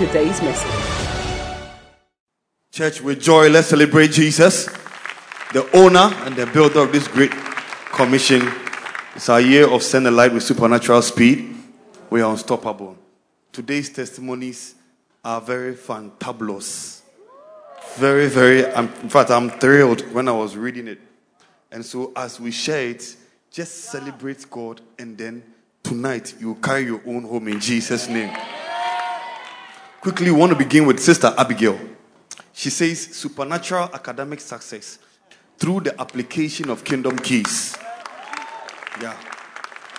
today's message. Church, with joy, let's celebrate Jesus, the owner and the builder of this great commission. It's our year of send a light with supernatural speed. We are unstoppable. Today's testimonies are very fantabulous. Very, very, I'm, in fact, I'm thrilled when I was reading it. And so, as we share it, just celebrate God, and then tonight you carry your own home in Jesus' name. Quickly, we want to begin with Sister Abigail. She says, supernatural academic success through the application of kingdom keys. Yeah.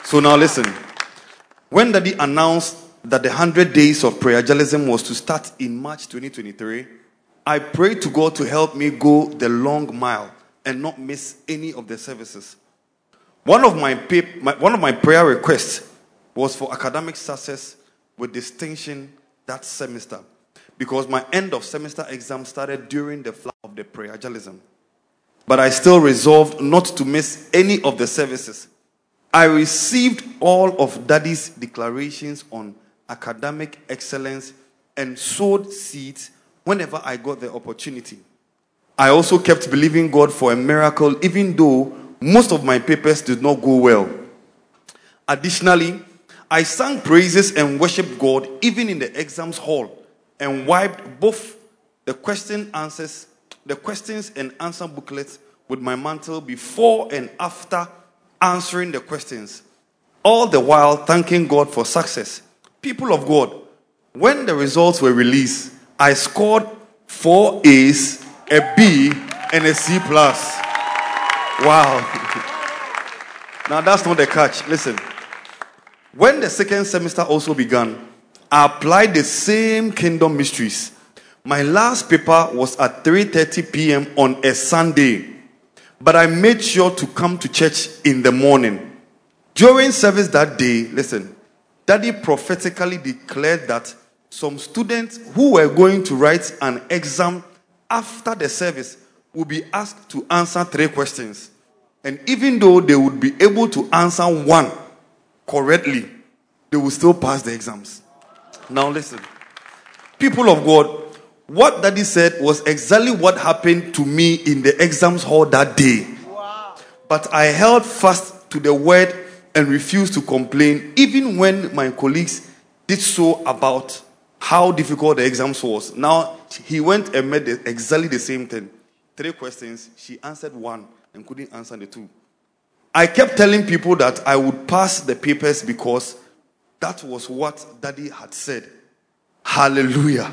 So now listen. When Daddy announced that the 100 days of prayer journalism was to start in March 2023, I prayed to God to help me go the long mile and not miss any of the services. One of my, my, one of my prayer requests was for academic success with distinction that semester because my end of semester exam started during the flow of the prayer journalism. But I still resolved not to miss any of the services. I received all of Daddy's declarations on academic excellence and sowed seeds whenever I got the opportunity. I also kept believing God for a miracle, even though most of my papers did not go well. Additionally, I sang praises and worshiped God even in the exams hall and wiped both the question answers, the questions and answer booklets with my mantle before and after answering the questions. All the while thanking God for success. People of God, when the results were released, I scored four A's, a B, and a C plus. Wow. now that's not the catch. Listen. When the second semester also began, I applied the same kingdom mysteries. My last paper was at 3:30 p.m. on a Sunday, but I made sure to come to church in the morning. During service that day, listen, Daddy prophetically declared that some students who were going to write an exam after the service will be asked to answer three questions. And even though they would be able to answer one correctly, they will still pass the exams. Now, listen. People of God, what Daddy said was exactly what happened to me in the exams hall that day. But I held fast to the word and refused to complain, even when my colleagues did so about how difficult the exams was. Now, he went and made exactly the same thing. Three questions, she answered one and couldn't answer the two. I kept telling people that I would pass the papers because that was what daddy had said. Hallelujah.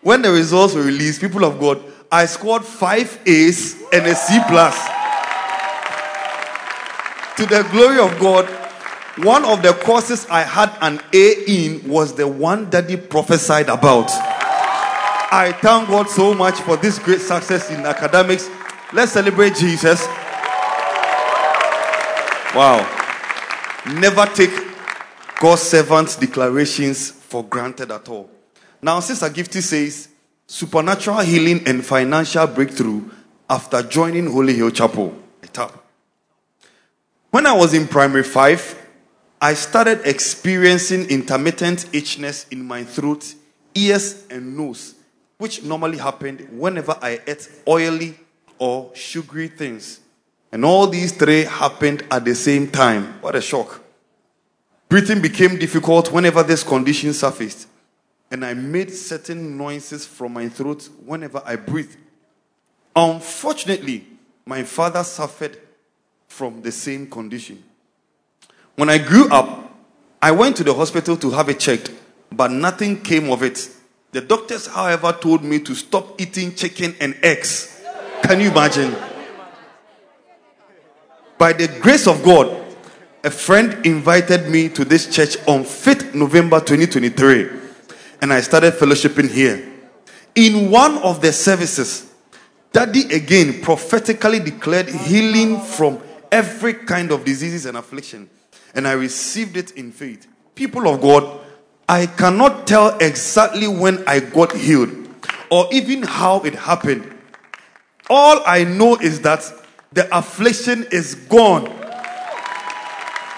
When the results were released, people of God, I scored five A's and a C plus. to the glory of God, one of the courses I had an A in was the one daddy prophesied about. I thank God so much for this great success in academics Let's celebrate Jesus. Wow. Never take God's servant's declarations for granted at all. Now, Sister Gifty says supernatural healing and financial breakthrough after joining Holy Hill Chapel. When I was in primary five, I started experiencing intermittent itchiness in my throat, ears, and nose, which normally happened whenever I ate oily or sugary things. And all these three happened at the same time. What a shock. Breathing became difficult whenever this condition surfaced. And I made certain noises from my throat whenever I breathed. Unfortunately, my father suffered from the same condition. When I grew up, I went to the hospital to have it checked, but nothing came of it. The doctors, however, told me to stop eating chicken and eggs. Can you imagine? By the grace of God, a friend invited me to this church on 5th November 2023. and I started fellowshipping here. In one of the services, Daddy again prophetically declared healing from every kind of diseases and affliction. And I received it in faith. People of God, I cannot tell exactly when I got healed or even how it happened. All I know is that the affliction is gone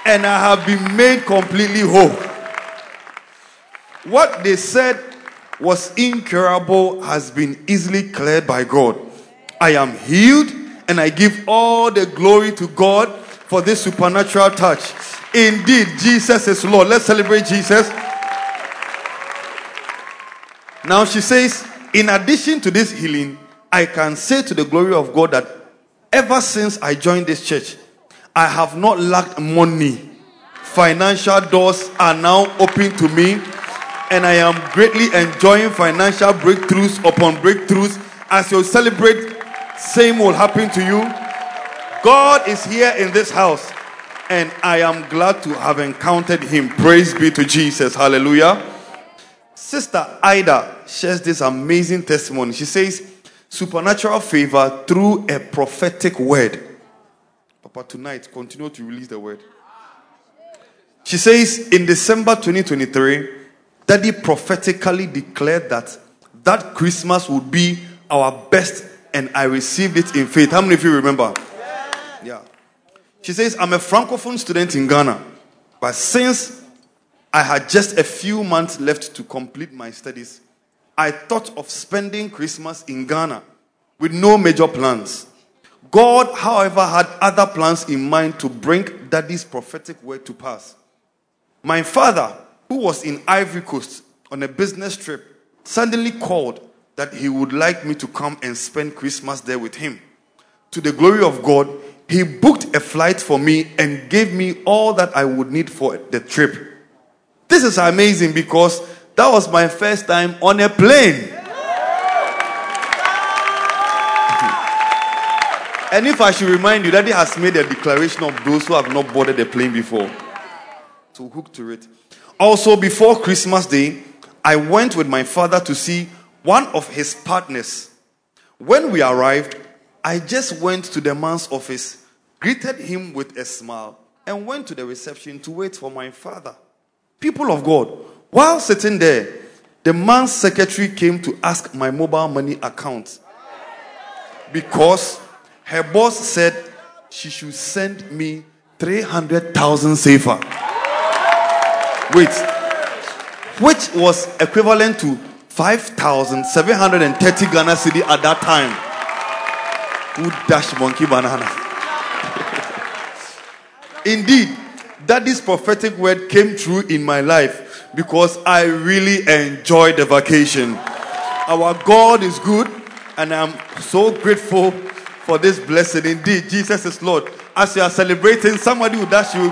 and I have been made completely whole. What they said was incurable has been easily cleared by God. I am healed and I give all the glory to God for this supernatural touch. Indeed, Jesus is Lord. Let's celebrate Jesus. Now she says, in addition to this healing, I can say to the glory of God that ever since I joined this church, I have not lacked money. Financial doors are now open to me, and I am greatly enjoying financial breakthroughs upon breakthroughs. As you celebrate, same will happen to you. God is here in this house, and I am glad to have encountered Him. Praise be to Jesus. Hallelujah. Sister Ida shares this amazing testimony. She says, supernatural favor through a prophetic word. Papa, tonight, continue to release the word. She says, in December 2023, Daddy prophetically declared that that Christmas would be our best, and I received it in faith. How many of you remember? Yeah. She says, I'm a francophone student in Ghana, but since I had just a few months left to complete my studies, I thought of spending Christmas in Ghana with no major plans. God, however, had other plans in mind to bring Daddy's prophetic word to pass. My father, who was in Ivory Coast on a business trip, suddenly called that he would like me to come and spend Christmas there with him. To the glory of God, he booked a flight for me and gave me all that I would need for the trip. This is amazing because that was my first time on a plane. and if I should remind you, Daddy has made a declaration of those who have not boarded a plane before to hook to it. Also, before Christmas Day, I went with my father to see one of his partners. When we arrived, I just went to the man's office, greeted him with a smile, and went to the reception to wait for my father. People of God, while sitting there, the man's secretary came to ask my mobile money account because her boss said she should send me 300,000 CFA. Wait. Which was equivalent to 5,730 Ghana cedi at that time. Who dash monkey banana? Indeed, this prophetic word came true in my life because I really enjoyed the vacation. Our God is good, and I'm so grateful for this blessing. Indeed, Jesus is Lord. As you are celebrating, somebody will dash you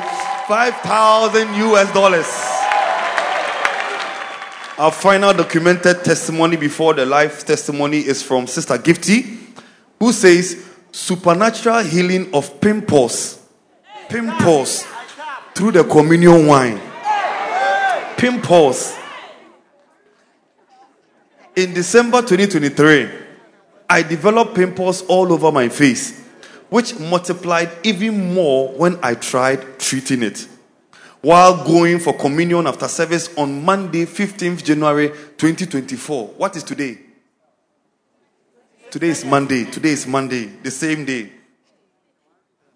5,000 US dollars. Our final documented testimony before the life testimony is from Sister Gifty, who says, Supernatural healing of pimples. Pimples through the communion wine. Pimples. In December 2023, I developed pimples all over my face, which multiplied even more when I tried treating it. While going for communion after service on Monday, 15th January 2024. What is today? Today is Monday. Today is Monday, the same day.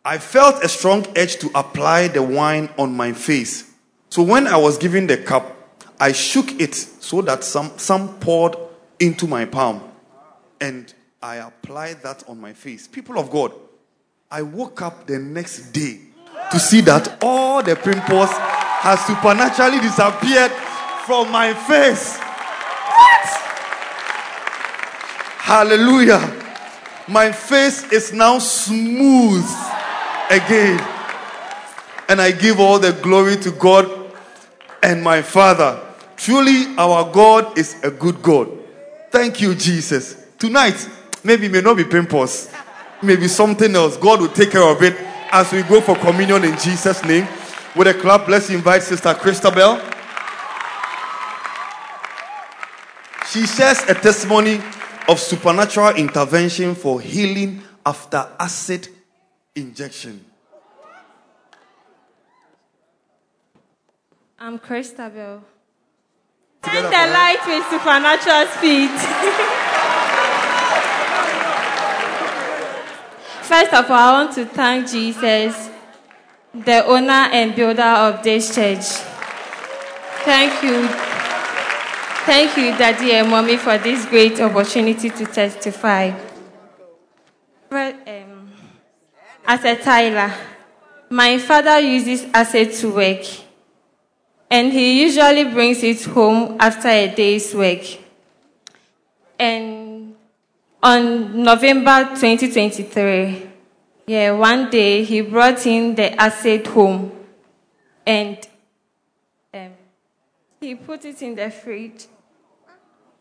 I felt a strong urge to apply the wine on my face. So when I was given the cup, I shook it so that some, some poured into my palm. And I applied that on my face. People of God, I woke up the next day to see that all the pimples have supernaturally disappeared from my face. What? Hallelujah. My face is now smooth again. And I give all the glory to God and my Father. Truly, our God is a good God. Thank you, Jesus. Tonight, maybe may not be pimples, maybe something else. God will take care of it as we go for communion in Jesus' name. With a clap, let's invite Sister Christabel. She shares a testimony of supernatural intervention for healing after acid injection. I'm Christabel. Turn the light with supernatural speed. First of all, I want to thank Jesus, the owner and builder of this church. Thank you. Thank you, Daddy and Mommy, for this great opportunity to testify. Well, um, as a tiler, my father uses acid to work and he usually brings it home after a day's work. And on November 2023, yeah, one day he brought in the acid home and um, he put it in the fridge.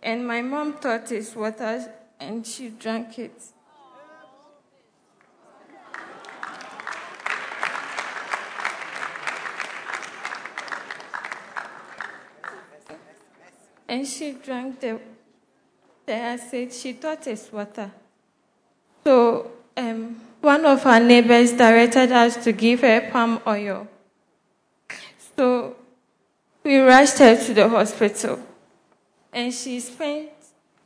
And my mom thought it's water and she drank it. And she drank the, the acid. She thought it's water. So um, one of her neighbors directed us to give her palm oil. So we rushed her to the hospital, and she spent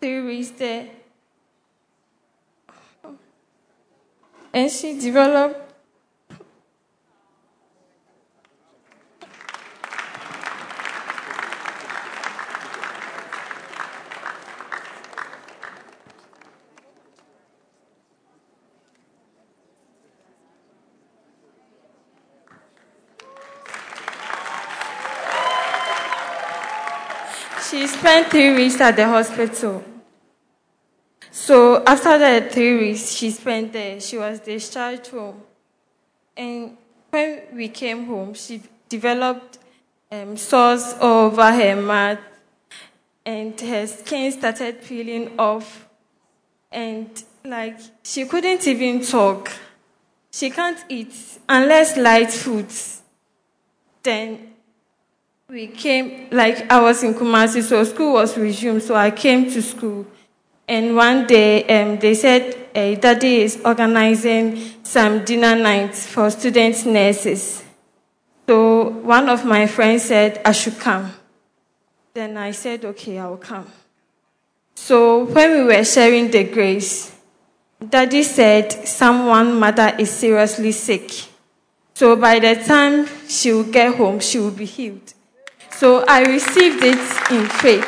three weeks there. And she developed She spent three weeks at the hospital. So after the three weeks she spent there, she was discharged home. And when we came home, she developed um, sores over her mouth, and her skin started peeling off. And like she couldn't even talk. She can't eat unless light foods. Then we came, like I was in Kumasi, so school was resumed, so I came to school. And one day um, they said uh, Daddy is organizing some dinner nights for student nurses. So one of my friends said I should come. Then I said, okay, I will come. So when we were sharing the grace, Daddy said someone mother is seriously sick. So by the time she will get home, she will be healed. So I received it in faith.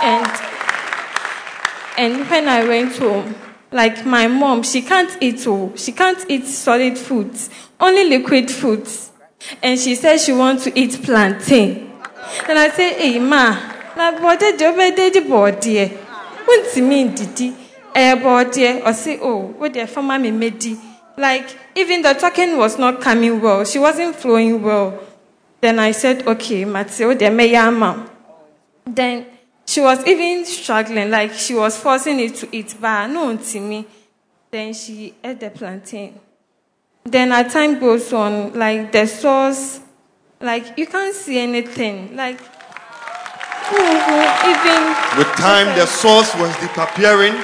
And, and when I went home, like my mom, she can't eat all. She can't eat solid foods, only liquid foods. And she said she wants to eat plantain. Then I said, hey, ma, na body the obede the body. Won't mean didi. Eh, body. Or say, oh, what the farmer me made. Like, even the talking was not coming well. She wasn't flowing well. Then I said, okay, Mateo, the meyama. Then she was even struggling, like she was forcing it to eat, but no to me. Then she ate the plantain. Then as time goes on, like the sauce, like you can't see anything. Like, even With time, the source was disappearing.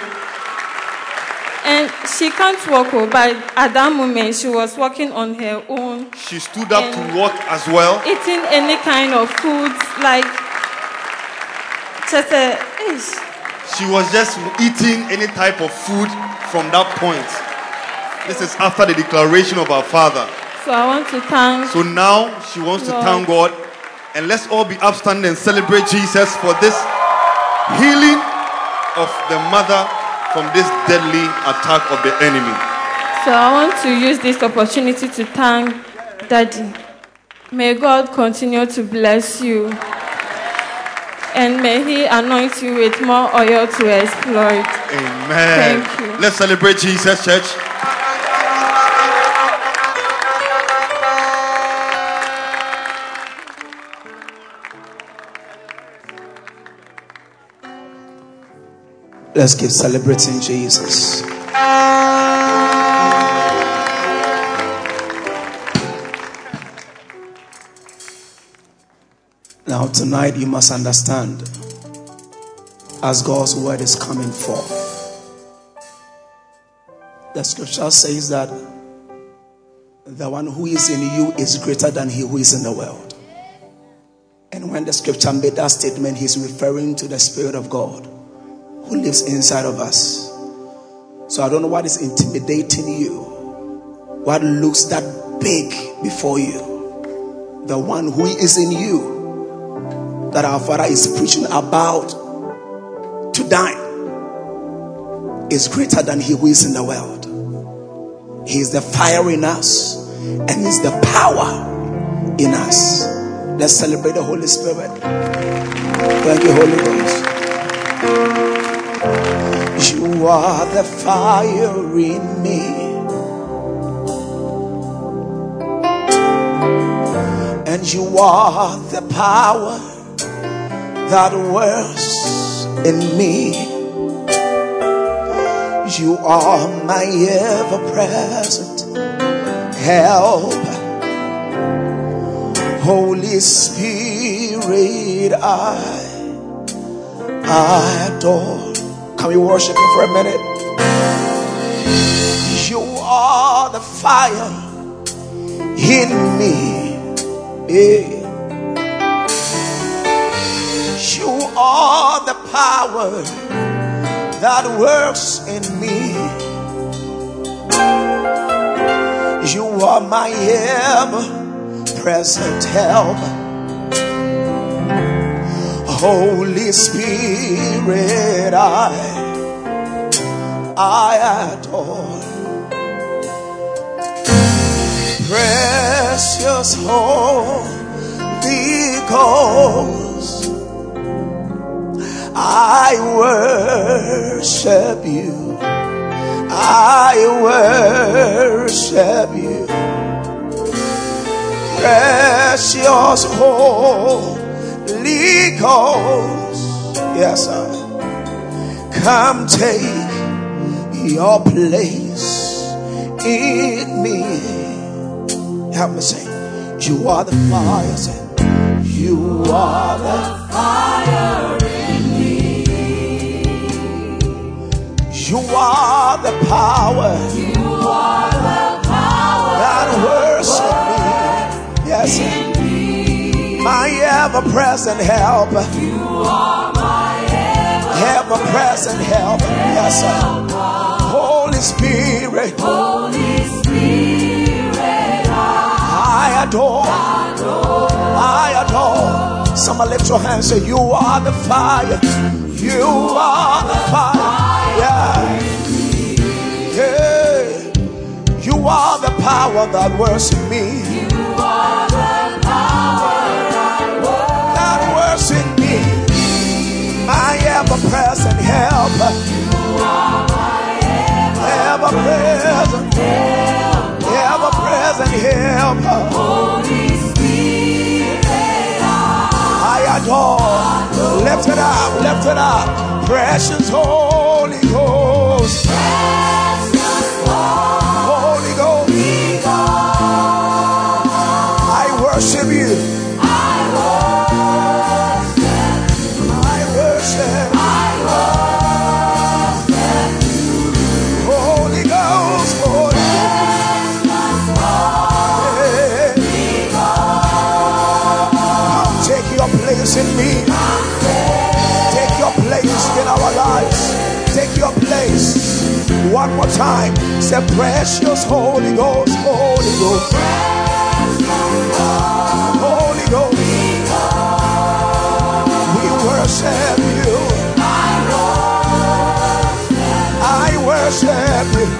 And she can't walk, but at that moment she was walking on her own. She stood up to walk as well. eating any kind of food, like just a. ish. She was just eating any type of food from that point. This is after the declaration of our Father. So I want to thank. So now she wants to thank God. And let's all be upstanding and celebrate Jesus for this healing of the mother from this deadly attack of the enemy. So I want to use this opportunity to thank Daddy. May God continue to bless you. And may He anoint you with more oil to exploit. Amen. Thank you. Let's celebrate Jesus, church. Let's keep celebrating Jesus. Now, tonight, you must understand as God's word is coming forth. The scripture says that the one who is in you is greater than he who is in the world. And when the scripture made that statement, he's referring to the Spirit of God who lives inside of us. So I don't know what is intimidating you, what looks that big before you. The one who is in you that our Father is preaching about tonight is greater than he who is in the world. He is the fire in us and He's the power in us. Let's celebrate the Holy Spirit. Thank you, Holy Ghost. You are the fire in me. And you are the power that works in me. You are my ever present help. Holy Spirit, I, I adore. Can we worship Him for a minute? You are the fire in me. Yeah. You are the power that works in me. You are my ever present help. Holy Spirit, I, I adore. Precious Holy Ghost, I worship you. I worship you. Precious Holy Ghost. Yes, I come take your place in me. Help me sing. You are the fire. Say, you are the fire in me. You are the power. You are the power that works in me. Yes. My ever present help. You are my ever present help. Yes, sir. Holy Spirit. Holy Spirit. I adore. I adore. Somebody lift your hands and say, You are the fire. You are the fire. Yeah. Yeah. You are the power that works in me. You are the power that works in me. My ever present help. You are present help. Ever present help. Holy Spirit. I adore. Lift it up, lift it up. Precious Holy Ghost. Holy One more time. Say, precious Holy Ghost, Holy Ghost. Holy Ghost. We worship you. I worship you.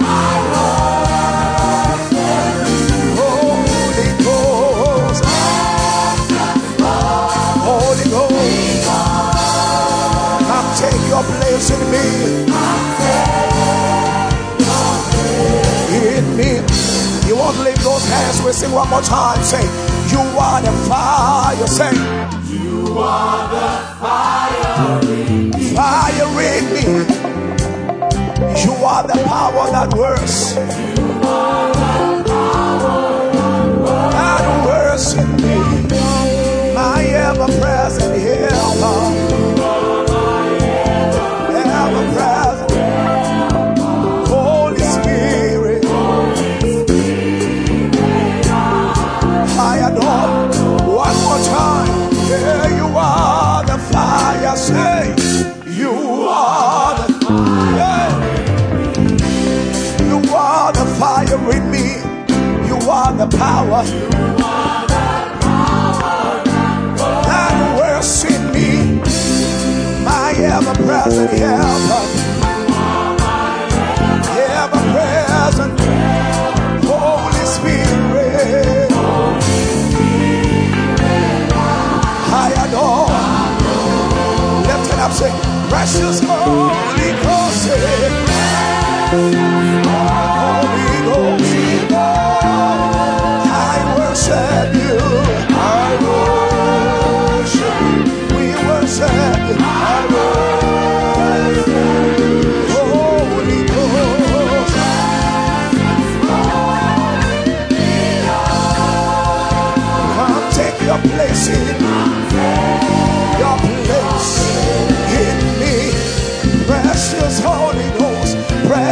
We sing one more time. Say, You are the fire. Say, You are the fire in me. Fire in me. You are the power that works. Power. That works me, my ever present helper. Ever present Holy Spirit. I adore. Lift precious Holy Ghost. Holy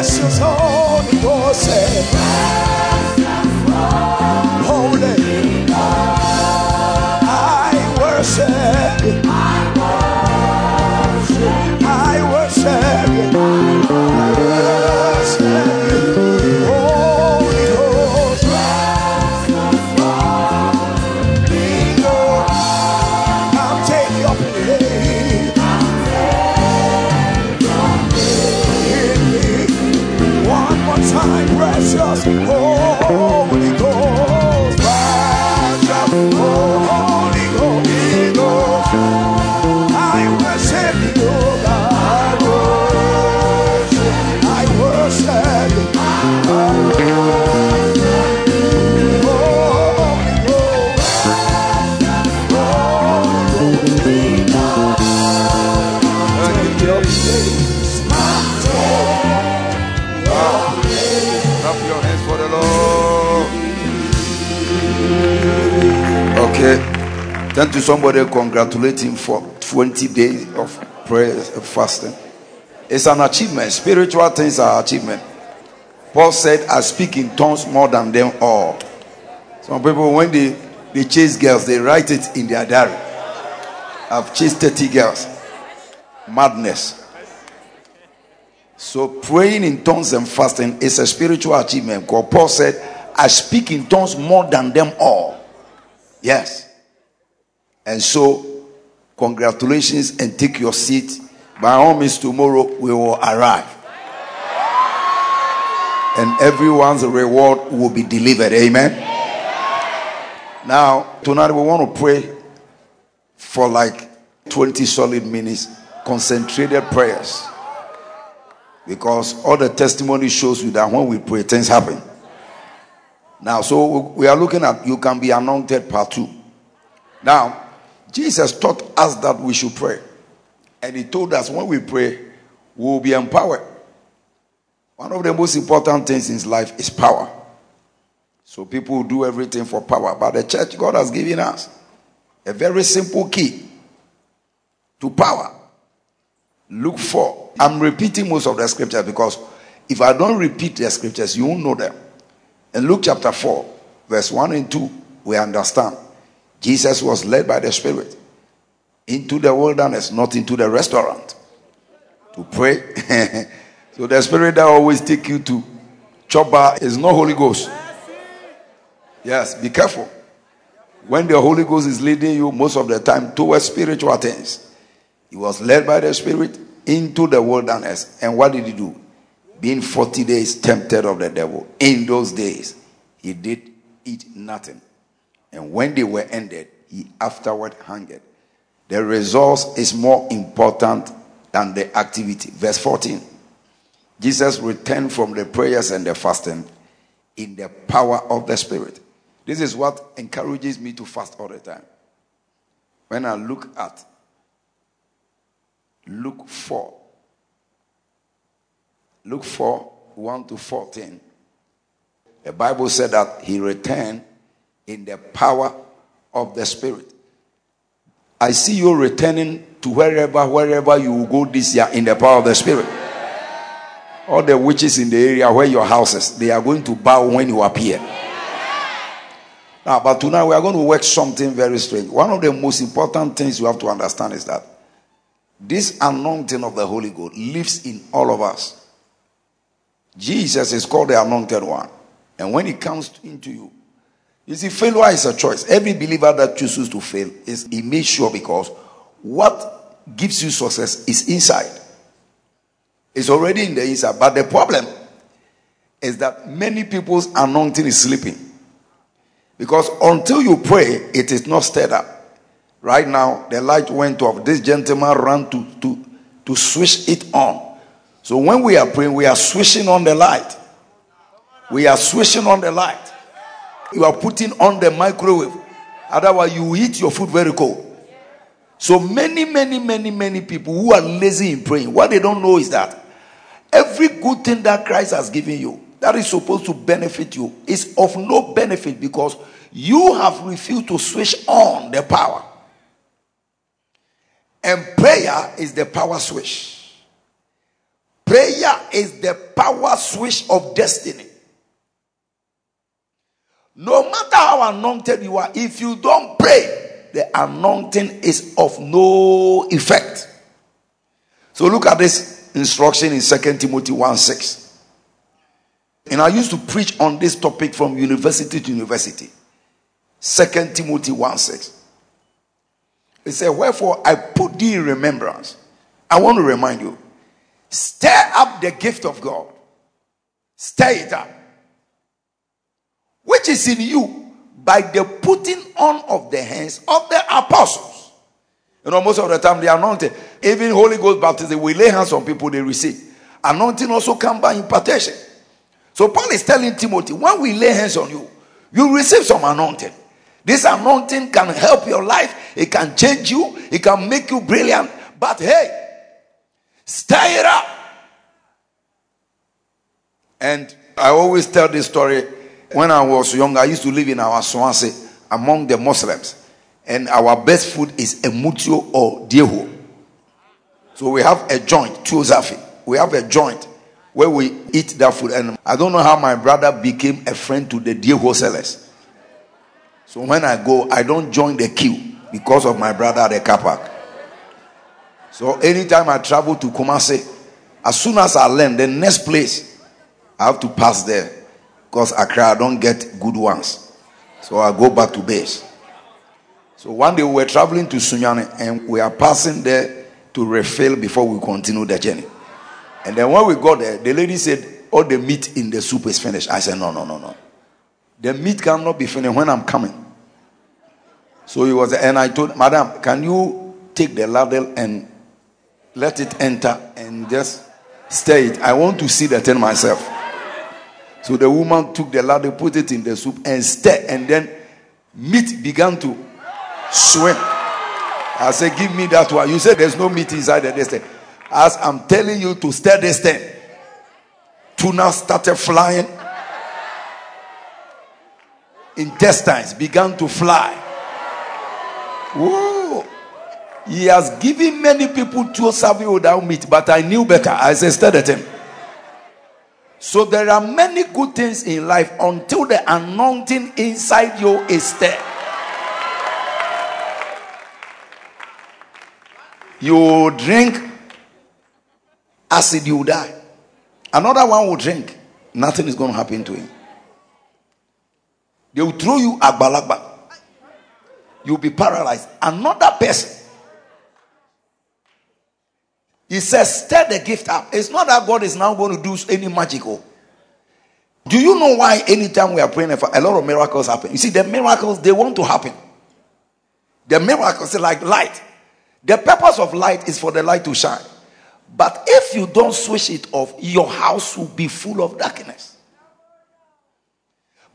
precious Holy Ghost, Holy, I worship somebody congratulate him for 20 days of prayer and fasting. It's an achievement. Spiritual things are achievement. Paul said, I speak in tongues more than them all. Some people, when they, they chase girls, they write it in their diary. I've chased 30 girls. Madness. So praying in tongues and fasting is a spiritual achievement. Because Paul said, I speak in tongues more than them all. Yes. And so, congratulations and take your seat. By all means, tomorrow we will arrive. And everyone's reward will be delivered. Amen. Now, tonight we want to pray for like 20 solid minutes, concentrated prayers. Because all the testimony shows you that when we pray, things happen. Now, so we are looking at you can be anointed part two. Now, Jesus taught us that we should pray. And he told us when we pray, we will be empowered. One of the most important things in life is power. So people do everything for power. But the church, God has given us a very simple key to power. Look for. I'm repeating most of the scriptures because if I don't repeat the scriptures, you won't know them. In Luke chapter 4, verse 1 and 2, we understand Jesus was led by the Spirit into the wilderness, not into the restaurant, to pray. so the Spirit that always take you to chop bar is not Holy Ghost. Yes, be careful. When the Holy Ghost is leading you most of the time towards spiritual things, he was led by the Spirit into the wilderness. And what did he do? Being 40 days tempted of the devil. In those days, he did eat nothing. And when they were ended, he afterward hungered. The resource is more important than the activity. Verse 14. Jesus returned from the prayers and the fasting in the power of the Spirit. This is what encourages me to fast all the time. When I look at Luke 4, Luke 4 1 to 14, the Bible said that he returned in the power of the Spirit. I see you returning to wherever, wherever you go this year in the power of the Spirit. All the witches in the area where your house is, they are going to bow when you appear. Now, but tonight we are going to work something very strange. One of the most important things you have to understand is that this anointing of the Holy Ghost lives in all of us. Jesus is called the anointed one. And when he comes into you, You see, failure is a choice. Every believer that chooses to fail is he makes sure because what gives you success is inside. It's already in the inside. But the problem is that many people's anointing is sleeping. Because until you pray, it is not stirred up. Right now, the light went off. This gentleman ran to, to, to switch it on. So when we are praying, we are switching on the light. We are switching on the light. You are putting on the microwave. Otherwise, you eat your food very cold. So many, many, many, many people who are lazy in praying, what they don't know is that every good thing that Christ has given you, that is supposed to benefit you, is of no benefit because you have refused to switch on the power. And prayer is the power switch. Prayer is the power switch of destiny. No matter how anointed you are, if you don't pray, the anointing is of no effect. So look at this instruction in 2 Timothy 1 6. And I used to preach on this topic from university to university. 2 Timothy 1 6. It said, Wherefore I put thee in remembrance. I want to remind you stir up the gift of God, stir it up which is in you by the putting on of the hands of the apostles. You know, most of the time they anointed. Even Holy Ghost baptism, we lay hands on people, they receive. Anointing also come by impartation. So Paul is telling Timothy, when we lay hands on you, you receive some anointing. This anointing can help your life, it can change you, it can make you brilliant. But hey, stir it up. And I always tell this story when I was young, I used to live in Asawase among the Muslims. And our best food is emutio or dieho. So we have a joint, tuo zaafi. We have a joint where we eat that food. And I don't know how my brother became a friend to the dieho sellers. So when I go, I don't join the queue because of my brother at the car park. So anytime I travel to Kumasi, as soon as I land, the next place, I have to pass there. Because Accra, I don't get good ones. So I go back to base. So one day we were traveling to Sunyani and we are passing there to refill before we continue the journey. And then when we got there, the lady said, All the meat in the soup is finished. I said, No, no, no, no. The meat cannot be finished when I'm coming. So he was, and I told, Madam, can you take the ladle and let it enter and just stay it? I want to see the thing myself. So the woman took the ladle, put it in the soup, and stirred, and then meat began to swim. I said, Give me that one. You said there's no meat inside the thing. As I'm telling you to stir this thing, tuna started flying, intestines began to fly. Whoa. He has given many people to serve without meat, but I knew better. I said, Stir the thing. So there are many good things in life until the anointing inside you is there. You drink acid, you die. Another one will drink, nothing is going to happen to him. They will throw you a balagba. You'll be paralyzed. Another person he says, stir the gift up. It's not that God is now going to do any magical. Oh. Do you know why anytime we are praying for a lot of miracles happen? You see, the miracles they want to happen. The miracles are like light. The purpose of light is for the light to shine. But if you don't switch it off, your house will be full of darkness.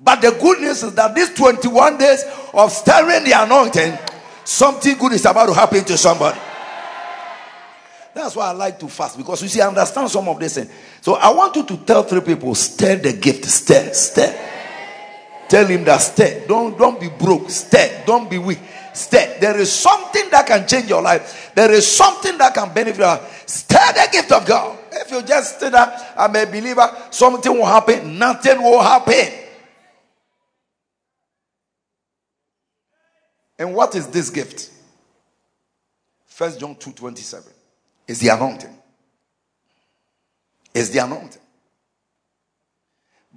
But the good news is that these 21 days of stirring the anointing, something good is about to happen to somebody. That's why I like to fast because you see, I understand some of this. Thing. So I want you to tell three people, stir the gift, stir, stir. Tell him that stir. Don't don't be broke. Stir. Don't be weak. Stir. There is something that can change your life. There is something that can benefit you. Stir the gift of God. If you just say that I'm a believer, something will happen. Nothing will happen. And what is this gift? First John 2 27 is the anointing. Is the anointing.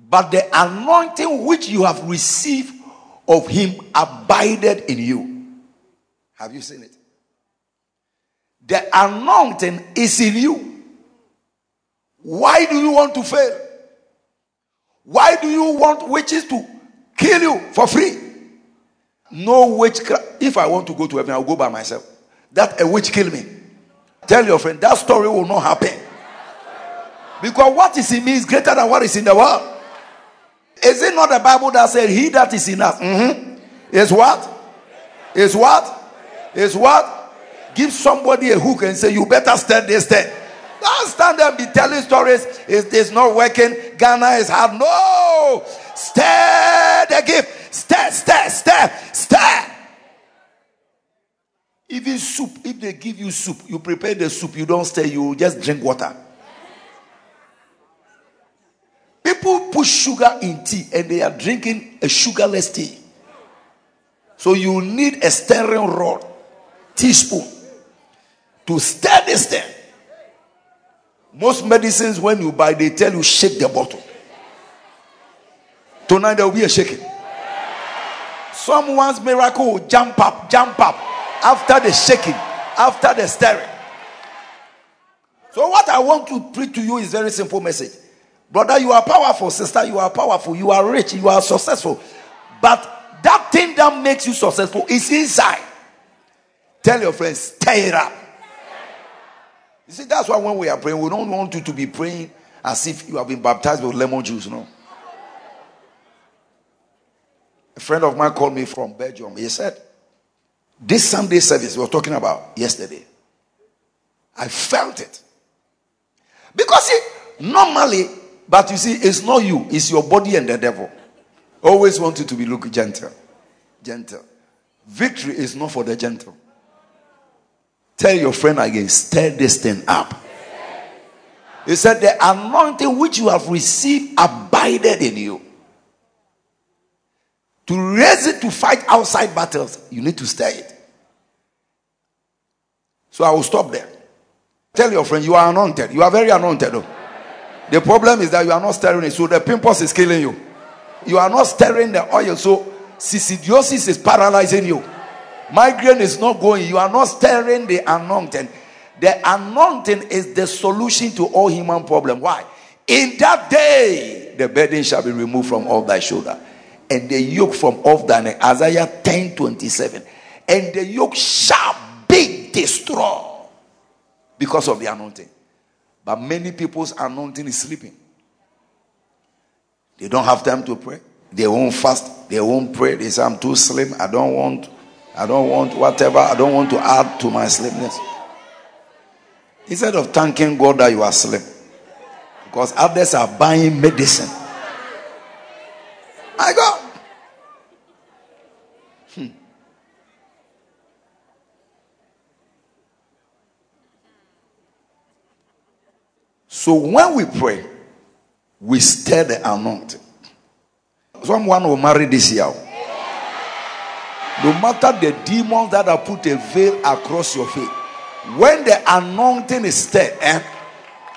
But the anointing which you have received of him abided in you. Have you seen it? The anointing is in you. Why do you want to fail? Why do you want witches to kill you for free? No witchcraft. If I want to go to heaven, I'll go by myself. That a witch kill me. Tell your friend that story will not happen. Because what is in me is greater than what is in the world. Is it not the Bible that said, He that is in us mm-hmm, is what? Is what? Is what? Give somebody a hook and say, You better stand this stand. Don't stand there and be telling stories. It is not working. Ghana is hard. No! Stir the gift. Stir, stir, stir, stir. Even soup, if they give you soup, you prepare the soup, you don't stir, you just drink water. People put sugar in tea and they are drinking a sugarless tea. So you need a stirring rod, teaspoon, to stir this thing. Most medicines, when you buy, they tell you shake the bottle. Tonight there will be a shaking. Someone's miracle will jump up, jump up after the shaking, after the stirring. So, what I want to preach to you is very simple message. Brother, you are powerful. Sister, you are powerful. You are rich. You are successful. But that thing that makes you successful is inside. Tell your friends, stir it up. You see, that's why when we are praying, we don't want you to be praying as if you have been baptized with lemon juice. No. A friend of mine called me from Belgium. He said, This Sunday service we were talking about yesterday, I felt it. Because see, normally but you see, it's not you, it's your body and the devil. Always want you to be look gentle. Gentle. Victory is not for the gentle. Tell your friend again, stir this thing up. He said, The anointing which you have received abided in you. To raise it to fight outside battles, you need to stir it. So I will stop there. Tell your friend, you are anointed. You are very anointed. Though. The problem is that you are not stirring it, so the pimples is killing you. You are not stirring the oil, so coccidiosis is paralyzing you. Migraine is not going. You are not stirring the anointing. The anointing is the solution to all human problem. Why? In that day, the burden shall be removed from off thy shoulder, and the yoke from off thy neck. Isaiah 10 27. And the yoke shall be destroyed because of the anointing. But many people's anointing is sleeping. They don't have time to pray. They won't fast. They won't pray. They say, I'm too slim. I don't want, I don't want whatever. I don't want to add to my slimness. Instead of thanking God that you are slim. Because others are buying medicine. My God. So when we pray, we stir the anointing. Someone will marry this year. No matter the demons that have put a veil across your face, when the anointing is stirred, eh,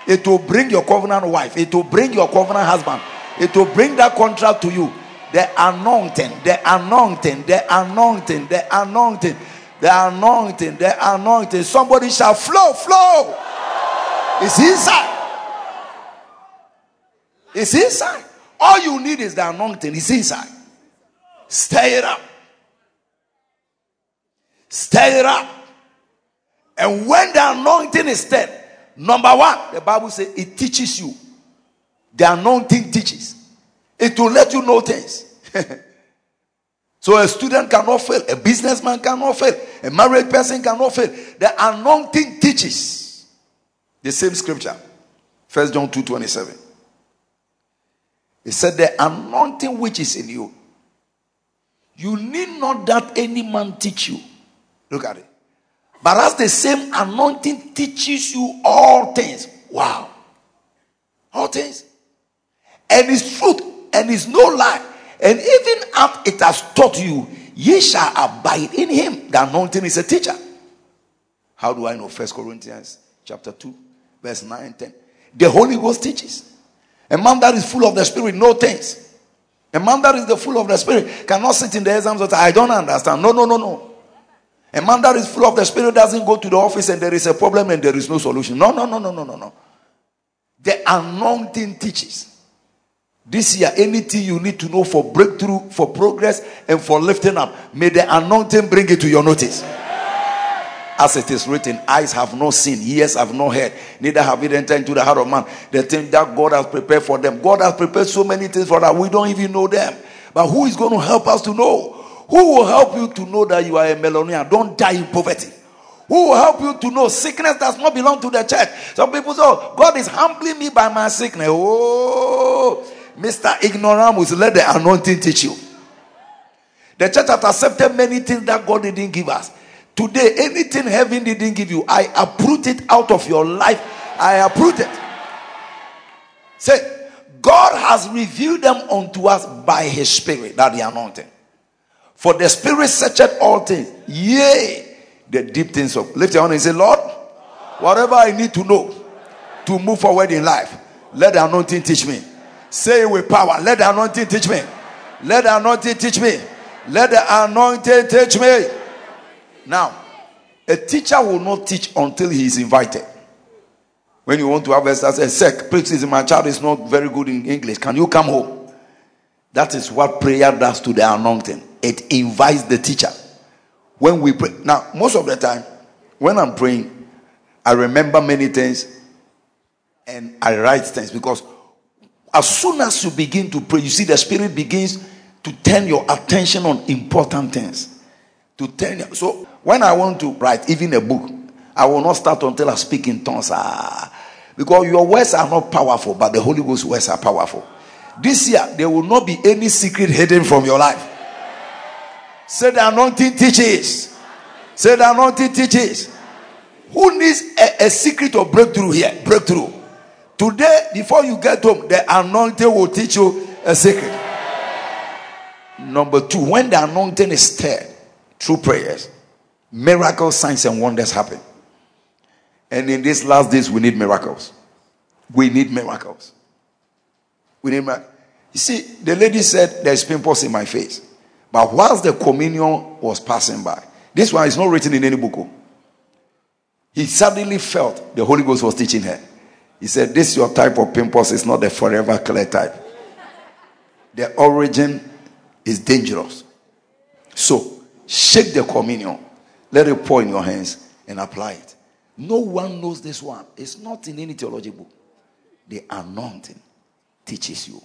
it will bring your covenant wife, it will bring your covenant husband, it will bring that contract to you. The anointing, the anointing, the anointing, the anointing, the anointing, the anointing. Somebody shall flow, flow. It's inside. It's inside. All you need is the anointing. It's inside. Stir it up. Stir it up. And when the anointing is stirred, number one, the Bible says it teaches you. The anointing teaches. It will let you know things. so a student cannot fail, a businessman cannot fail, a married person cannot fail. The anointing teaches. The same scripture. First John 2 27. He said, The anointing which is in you, you need not that any man teach you. Look at it. But as the same anointing teaches you all things. Wow. All things. And it's truth and it's no lie. And even after it has taught you, ye shall abide in him. The anointing is a teacher. How do I know? First Corinthians chapter 2, verse 9 and 10. The Holy Ghost teaches. A man that is full of the Spirit knows things. A man that is the full of the Spirit cannot sit in the exams and say, I don't understand. No, no, no, no. A man that is full of the Spirit doesn't go to the office and there is a problem and there is no solution. No, no, no, no, no, no, no. The anointing teaches. This year, anything you need to know for breakthrough, for progress, and for lifting up, may the anointing bring it to your notice. As it is written, eyes have not seen, ears have not heard, neither have it entered into the heart of man. The thing that God has prepared for them. God has prepared so many things for that we don't even know them. But who is going to help us to know? Who will help you to know that you are a millionaire? Don't die in poverty. Who will help you to know sickness does not belong to the church? Some people say, oh, God is humbling me by my sickness. Oh, Mr. Ignoramus, let the anointing teach you. The church has accepted many things that God didn't give us. Today, anything heaven didn't give you, I uproot it out of your life. I uproot it. Say, God has revealed them unto us by his spirit, that the anointing. For the spirit searcheth all things, yea, the deep things of. Lift your hand and say, Lord, whatever I need to know to move forward in life, let the anointing teach me. Say it with power. Let the anointing teach me. Let the anointing teach me. Let the anointing teach me. Now, a teacher will not teach until he is invited. When you want to have a say, Sec, please, my child is not very good in English. Can you come home? That is what prayer does to the anointing. It invites the teacher. When we pray, now, most of the time, when I'm praying, I remember many things and I write things because as soon as you begin to pray, you see the Spirit begins to turn your attention on important things. To turn so when I want to write even a book, I will not start until I speak in tongues. Ah, because your words are not powerful, but the Holy Ghost words are powerful. This year, there will not be any secret hidden from your life. Say the anointing teaches. Say the anointing teaches. Who needs a, a secret of breakthrough here? Breakthrough. Today, before you get home, the anointing will teach you a secret. Number two, when the anointing is stirred through prayers, miracles, signs, and wonders happen. And in these last days, we need miracles. We need miracles. We need miracles. You see, the lady said, There's pimples in my face. But whilst the communion was passing by, this one is not written in any book. Oh. He suddenly felt the Holy Ghost was teaching her. He said, This your type of pimples is not the forever clear type. The origin is dangerous. So, shake the communion, let it pour in your hands, and apply it. No one knows this one. It's not in any theology book. The anointing teaches you.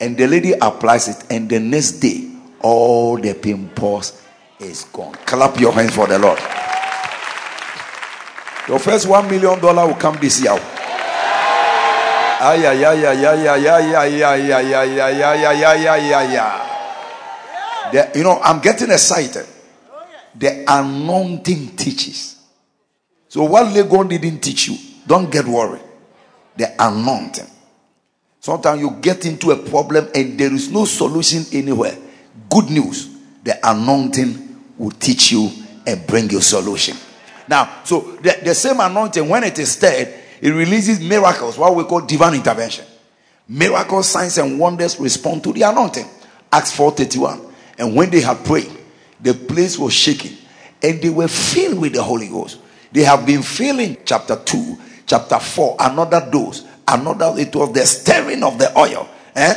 And the lady applies it, and the next day, all the pimples is gone. Clap your hands for the Lord. Your first one million dollar will come this year. Ay, ay, ay, ay, ay, ay, ay, ay, ay, ay, ay, ay, ay, ay, ay. You know, I'm getting excited. The anointing teaches. So what Legon didn't teach you, don't get worried. The anointing. Sometimes you get into a problem and there is no solution anywhere. Good news. The anointing will teach you and bring you solution. Now, so the, the same anointing, when it is stirred, it releases miracles, what we call divine intervention. Miracles, signs, and wonders respond to the anointing. Acts 4:31. And when they had prayed, the place was shaking, and they were filled with the Holy Ghost. They have been feeling chapter 2, chapter 4, another dose, another it was the stirring of the oil. Eh?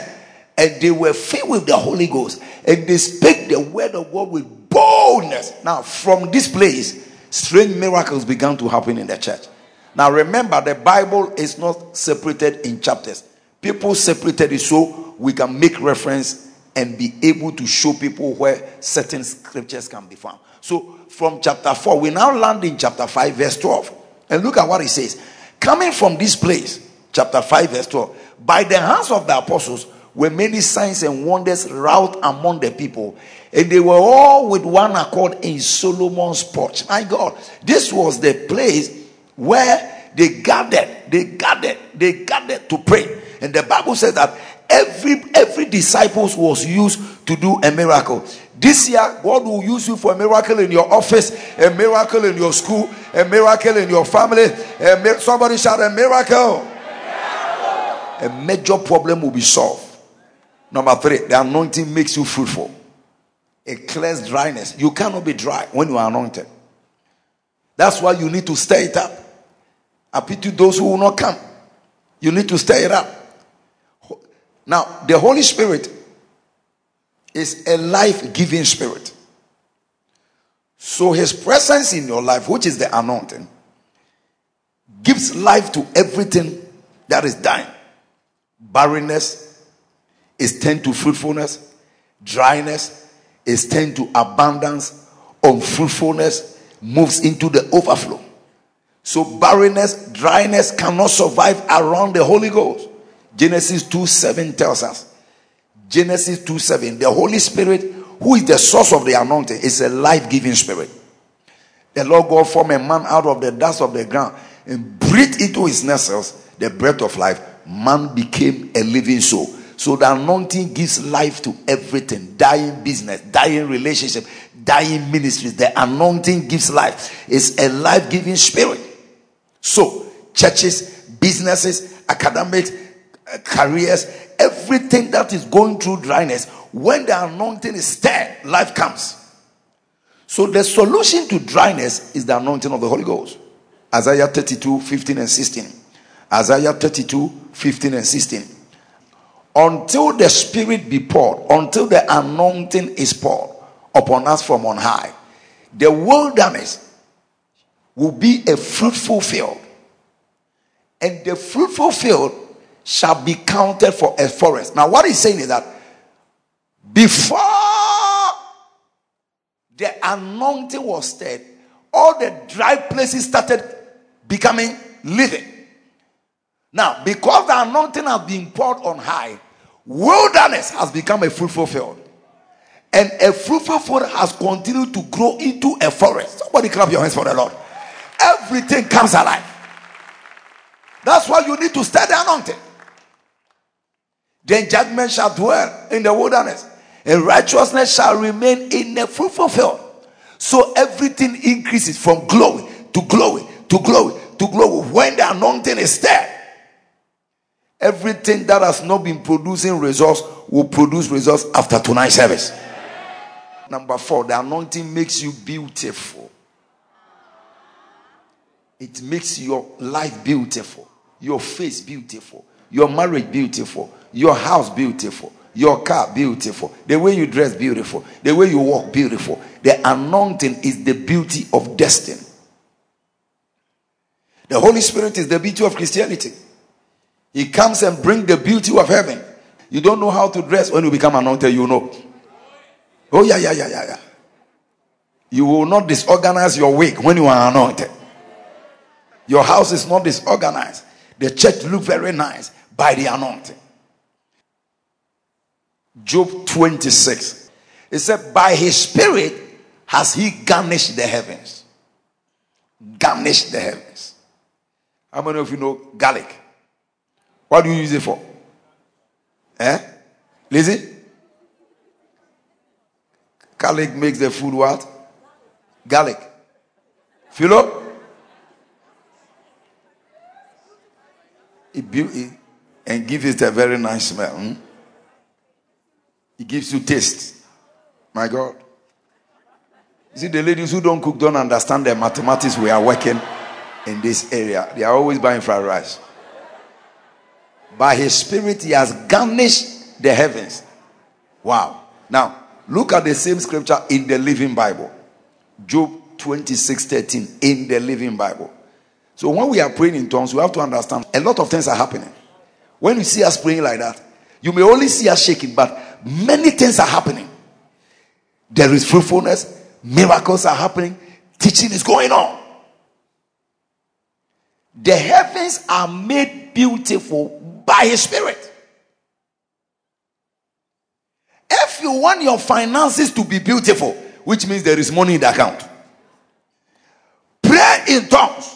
And they were filled with the Holy Ghost, and they spake the word of God with boldness. Now, from this place, strange miracles began to happen in the church. Now remember, the Bible is not separated in chapters. People separated it so we can make reference and be able to show people where certain scriptures can be found. So from chapter 4, we now land in chapter 5, verse 12. And look at what it says. Coming from this place, chapter 5, verse 12, by the hands of the apostles were many signs and wonders wrought among the people. And they were all with one accord in Solomon's porch. My God, this was the place where they gathered, they gathered, they gathered to pray. And the Bible says that every every disciples was used to do a miracle. This year, God will use you for a miracle in your office, a miracle in your school, a miracle in your family. A, somebody shout a miracle. A major problem will be solved. Number three, the anointing makes you fruitful. It clears dryness. You cannot be dry when you are anointed. That's why you need to stir it up. I pity those who will not come. You need to stir it up. Now, the Holy Spirit is a life giving spirit. So, his presence in your life, which is the anointing, gives life to everything that is dying. Barrenness is turned to fruitfulness, dryness is turned to abundance, unfruitfulness moves into the overflow. So barrenness, dryness cannot survive around the Holy Ghost. Genesis 2 7 tells us. Genesis 2 7. The Holy Spirit, who is the source of the anointing, is a life giving spirit. The Lord God formed a man out of the dust of the ground and breathed into his nostrils the breath of life. Man became a living soul. So the anointing gives life to everything. Dying business, dying relationship, dying ministries. The anointing gives life. It's a life giving spirit. So, churches, businesses, academics, careers, everything that is going through dryness, when the anointing is stirred, life comes. So, the solution to dryness is the anointing of the Holy Ghost. Isaiah 32 15 and 16. Isaiah 32 15 and 16. Until the Spirit be poured, until the anointing is poured upon us from on high, the wilderness will be a fruitful field. And the fruitful field shall be counted for a forest. Now, what he's saying is that before the anointing was stirred, all the dry places started becoming living. Now, because the anointing has been poured on high, wilderness has become a fruitful field. And a fruitful field has continued to grow into a forest. Somebody clap your hands for the Lord everything comes alive. That's why you need to study anointing. Then judgment shall dwell in the wilderness, and righteousness shall remain in the fruitful field. So everything increases from glory to glory to glory to glory. When the anointing is there, everything that has not been producing results will produce results after tonight's service. Number four, the anointing makes you beautiful. It makes your life beautiful, your face beautiful, your marriage beautiful, your house beautiful, your car beautiful, the way you dress beautiful, the way you walk beautiful. The anointing is the beauty of destiny. The Holy Spirit is the beauty of Christianity. He comes and brings the beauty of heaven. You don't know how to dress when you become anointed, you know. Oh, yeah, yeah, yeah, yeah, yeah. You will not disorganize your wig when you are anointed. Your house is not disorganized. The church look very nice by the anointing. Job 26. It said, By his spirit has he garnished the heavens. Garnished the heavens. How many of you know garlic? What do you use it for? Eh? Lizzie? Garlic makes the food what? Garlic. Philo? It, it, and gives it a very nice smell. Hmm? It gives you taste. My God. You see, the ladies who don't cook don't understand the mathematics we are working in this area. They are always buying fried rice. By his spirit, he has garnished the heavens. Wow. Now, look at the same scripture in the Living Bible. Job 26 13 in the Living Bible. So when we are praying in tongues, we have to understand a lot of things are happening. When you see us praying like that, you may only see us shaking, but many things are happening. There is fruitfulness, miracles are happening, teaching is going on. The heavens are made beautiful by His Spirit. If you want your finances to be beautiful, which means there is money in the account, pray in tongues.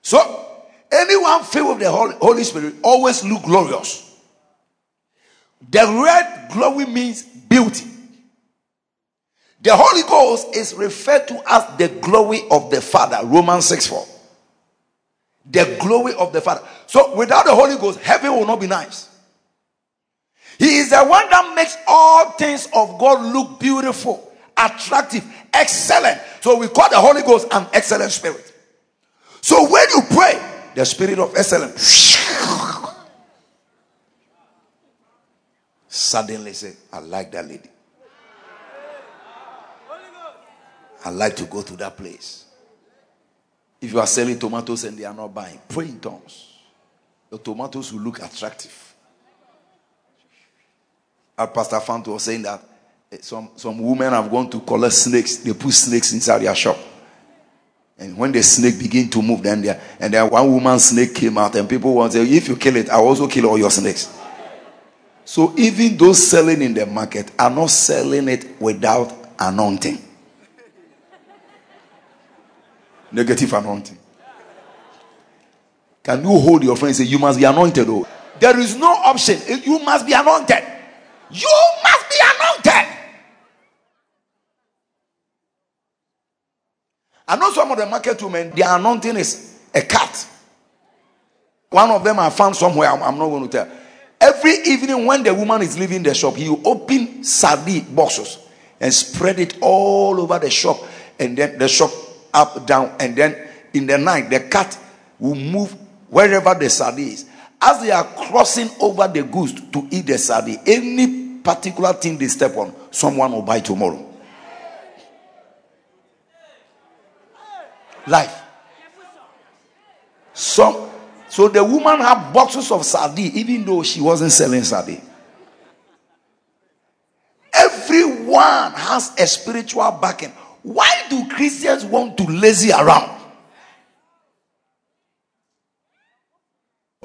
So, anyone filled with the Holy Spirit always look glorious. The red glory means beauty. The Holy Ghost is referred to as the glory of the Father, Romans 6 4. The glory of the Father. So without the Holy Ghost, heaven will not be nice. He is the one that makes all things of God look beautiful, attractive, excellent. So we call the Holy Ghost an excellent spirit. So when you pray, the spirit of excellence suddenly say, I like that lady. I like to go to that place. If you are selling tomatoes and they are not buying, pray in tongues. The tomatoes will look attractive. Our Pastor Fanto was saying that eh, some, some women have gone to collect snakes. They put snakes inside their shop. And when the snake begin to move, then there, and then one woman snake came out, and people want to say, if you kill it, I also kill all your snakes. So even those selling in the market are not selling it without anointing. Negative anointing. Can you hold your friend and say, You must be anointed? Oh, there is no option. You must be anointed. You must be anointed. I know some of the market women, their anointing is a cat. One of them I found somewhere, I'm, I'm not going to tell. Every evening when the woman is leaving the shop, he will open sardine boxes and spread it all over the shop, and then the shop up, down, and then in the night, the cat will move wherever the sardine is. As they are crossing over the goods to eat the sardine, any particular thing they step on, someone will buy tomorrow. Life. Some, so the woman had boxes of sardine, even though she wasn't selling sardine. Everyone has a spiritual backing. Why do Christians want to lazy around?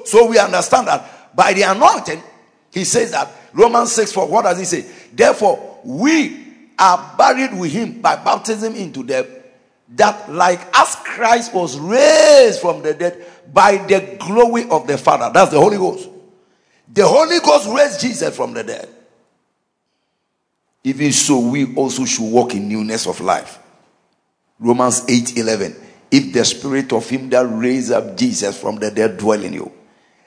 So we understand that by the anointing, he says that Romans 6 4, what does he say? Therefore, we are buried with him by baptism into death, that like as Christ was raised from the dead by the glory of the Father, that's the Holy Ghost. The Holy Ghost raised Jesus from the dead. Even so, we also should walk in newness of life. Romans 8 11. If the spirit of him that raised up Jesus from the dead dwell in you,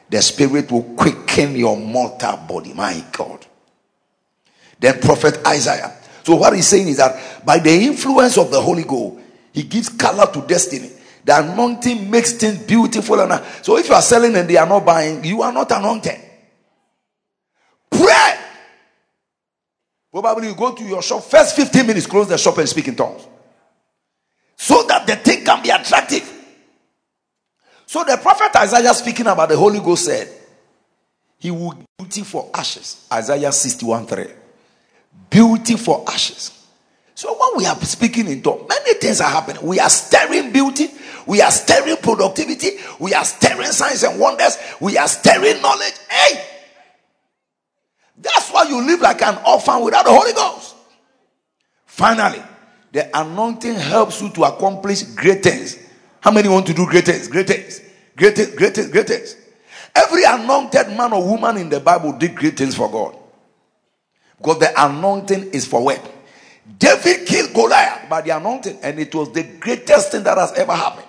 the spirit will quicken your mortal body. My God. Then prophet Isaiah. So what he's saying is that by the influence of the Holy Ghost, he gives color to destiny. The anointing makes things beautiful. And so if you are selling and they are not buying, you are not anointed. Pray. Probably you go to your shop, first 15 minutes, close the shop and speak in tongues. So that the thing can be attractive. So the prophet Isaiah speaking about the Holy Ghost said, He will beauty for ashes. Isaiah 61 3. Beauty for ashes. When we are speaking in tongues, many things are happening. We are stirring beauty, we are stirring productivity, we are stirring signs and wonders, we are stirring knowledge. Hey! That's why you live like an orphan without the Holy Ghost. Finally, the anointing helps you to accomplish great things. How many want to do great things? Great things. Great things. Great things. Great things. Every anointed man or woman in the Bible did great things for God. Because the anointing is for what? David killed Goliath by the anointing, and it was the greatest thing that has ever happened.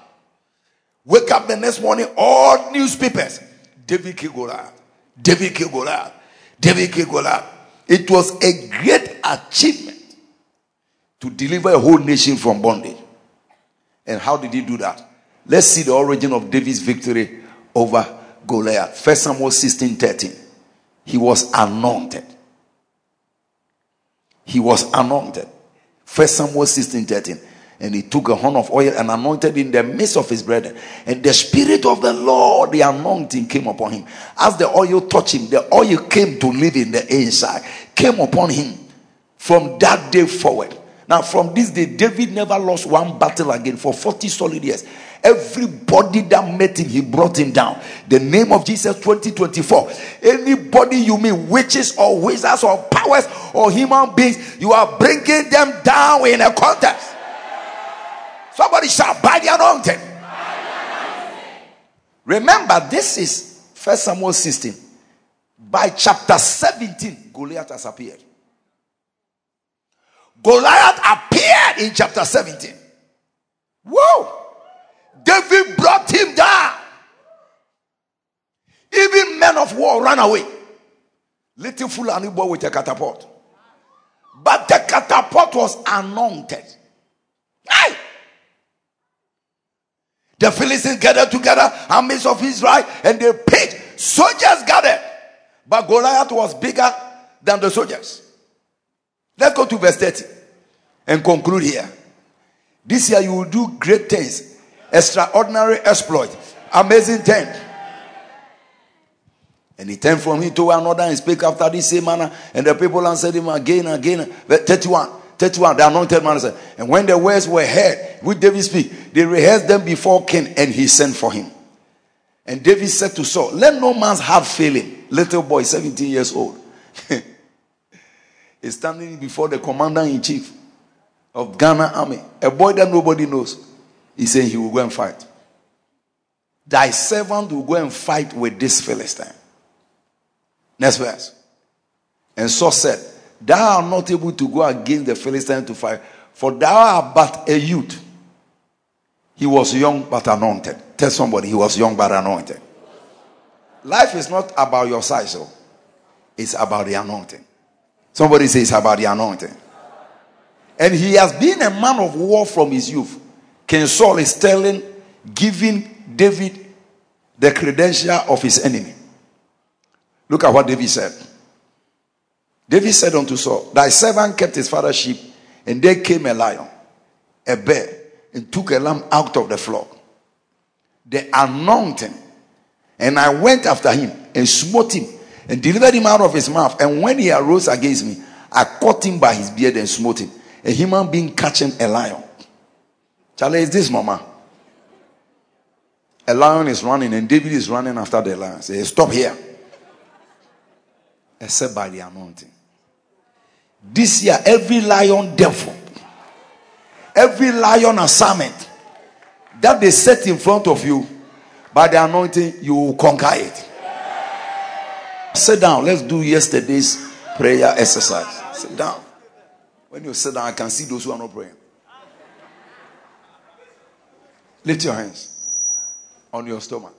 Wake up the next morning, all newspapers. David killed Goliath. David killed Goliath. David killed Goliath. It was a great achievement to deliver a whole nation from bondage. And how did he do that? Let's see the origin of David's victory over Goliath. First Samuel 16 13. He was anointed. He was anointed. First Samuel 16 13. And he took a horn of oil and anointed in the midst of his brethren. And the spirit of the Lord, the anointing came upon him. As the oil touched him, the oil came to live in the inside, came upon him from that day forward. Now, from this day, David never lost one battle again for 40 solid years. Everybody that met him, he brought him down. The name of Jesus 2024. Anybody you mean, witches or wizards or powers or human beings, you are bringing them down in a contest. Somebody shout, by the anointing. Remember, this is First Samuel 16. By chapter 17, Goliath has appeared. Goliath appeared in chapter 17. Whoa! David brought him down. Even men of war ran away. Little Fulani boy with a catapult. But the catapult was anointed. Aye. The Philistines gathered together, armies of Israel, and they paid. Soldiers gathered. But Goliath was bigger than the soldiers. Let's go to verse 30 and conclude here. This year you will do great things, extraordinary exploit, amazing things. And he turned from him to another and spake after this same manner. And the people answered him again and again. 31. 31. The anointed man said, And when the words were heard, which David speak, they rehearsed them before king, and he sent for him. And David said to Saul, Let no man's heart fail him. Little boy, 17 years old. is standing before the commander in chief of Ghana army. A boy that nobody knows. He said he will go and fight. Thy servant will go and fight with this Philistine. Next verse. And Saul said, Thou art not able to go against the Philistine to fight, for thou art but a youth. He was young but anointed. Tell somebody he was young but anointed. Life is not about your size, so oh. it's about the anointing. Somebody says it's about the anointing. And he has been a man of war from his youth. King Saul is telling, giving David the credential of his enemy. Look at what David said. David said unto Saul, Thy servant kept his father's sheep, and there came a lion, a bear, and took a lamb out of the flock. The anointing. And I went after him and smote him and delivered him out of his mouth. And when he arose against me, I caught him by his beard and smote him. A human being catching a lion. Charlie, is this mama? A lion is running and David is running after the lion. Say, stop here except by the anointing. This year, every lion devil, every lion assignment that they set in front of you, by the anointing, you will conquer it. Sit down. Let's do yesterday's prayer exercise. Sit down. When you sit down, I can see those who are not praying. Lift your hands on your stomach.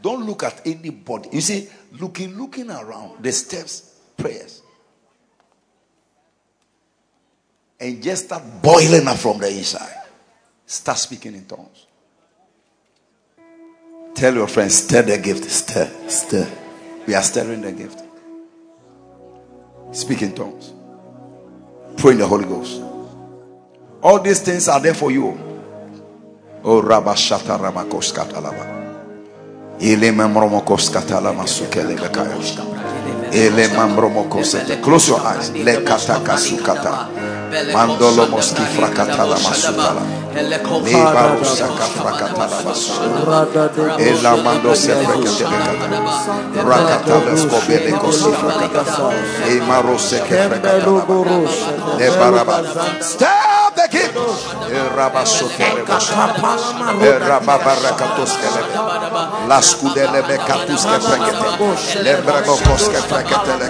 Don't look at anybody. You see, looking, looking around the steps, prayers. And just start boiling up from the inside. Start speaking in tongues. Tell your friends, stir the gift. Stir, stir. We are stirring the gift. Speak in tongues. Pray in the Holy Ghost. All these things are there for you. Oh, Rabashata Ramakos Katalaba. Ele mambromokos katala masukele bekaya. Close your eyes. Le kataka sukata. Mandolo moski frakatala masukala. Le barusa kafrakatala masukala. Ela mando se frekete bekata. Rakatala skobele kosi frakata. E marose ke frekatala. Le baraba. Stop the kid. E rabasote rebosha. E rababarakatos kelebe. Las skudele me katuske frekete. Lembrego koske frekete lekete.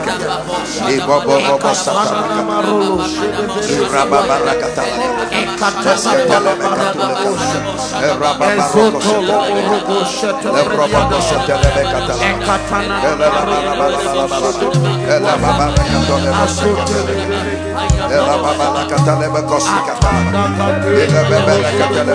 Raba baroko shete. Le raba boshetele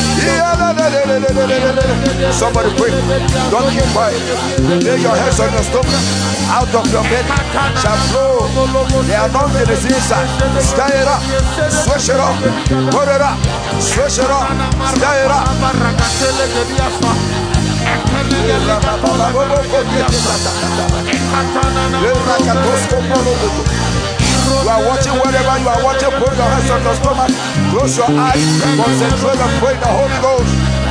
the. Somebody pray. Don't keep quiet. Lay your hands on your stomach. Out of your belly shall flow. The anointing is inside. Stir it up. Switch it up. Put it up. Switch it up. Stir it up. You are watching wherever you are watching. Put your hands on your stomach. Close your eyes. Concentrate and pray the Holy Ghost.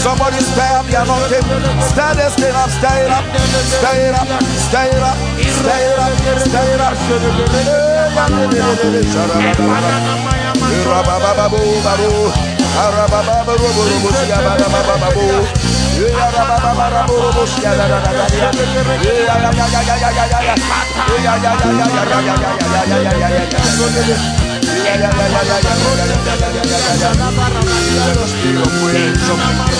Somebody stir up anointing. Stir this thing up, stir it up, stir it up, stir it up, stir it up, stir it up. Stir it up! Stir it up! Stir the anointing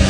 up!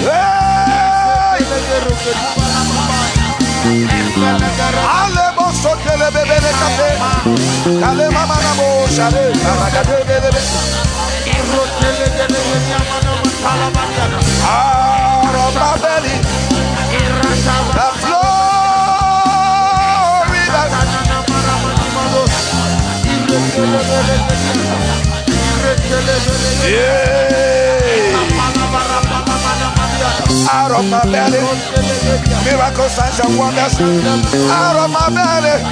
Hey! Alebo sotele bebele kape. Kale mama na mo shale. Abagade bebele. Out of my belly. The flow rivers. Yeah. Out of my belly. Miracles, and wonders. Out of my belly.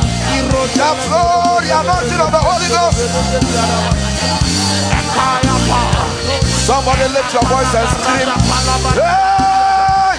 The flow, the anointing of the Holy Ghost. Somebody lift your voice and scream. Hey!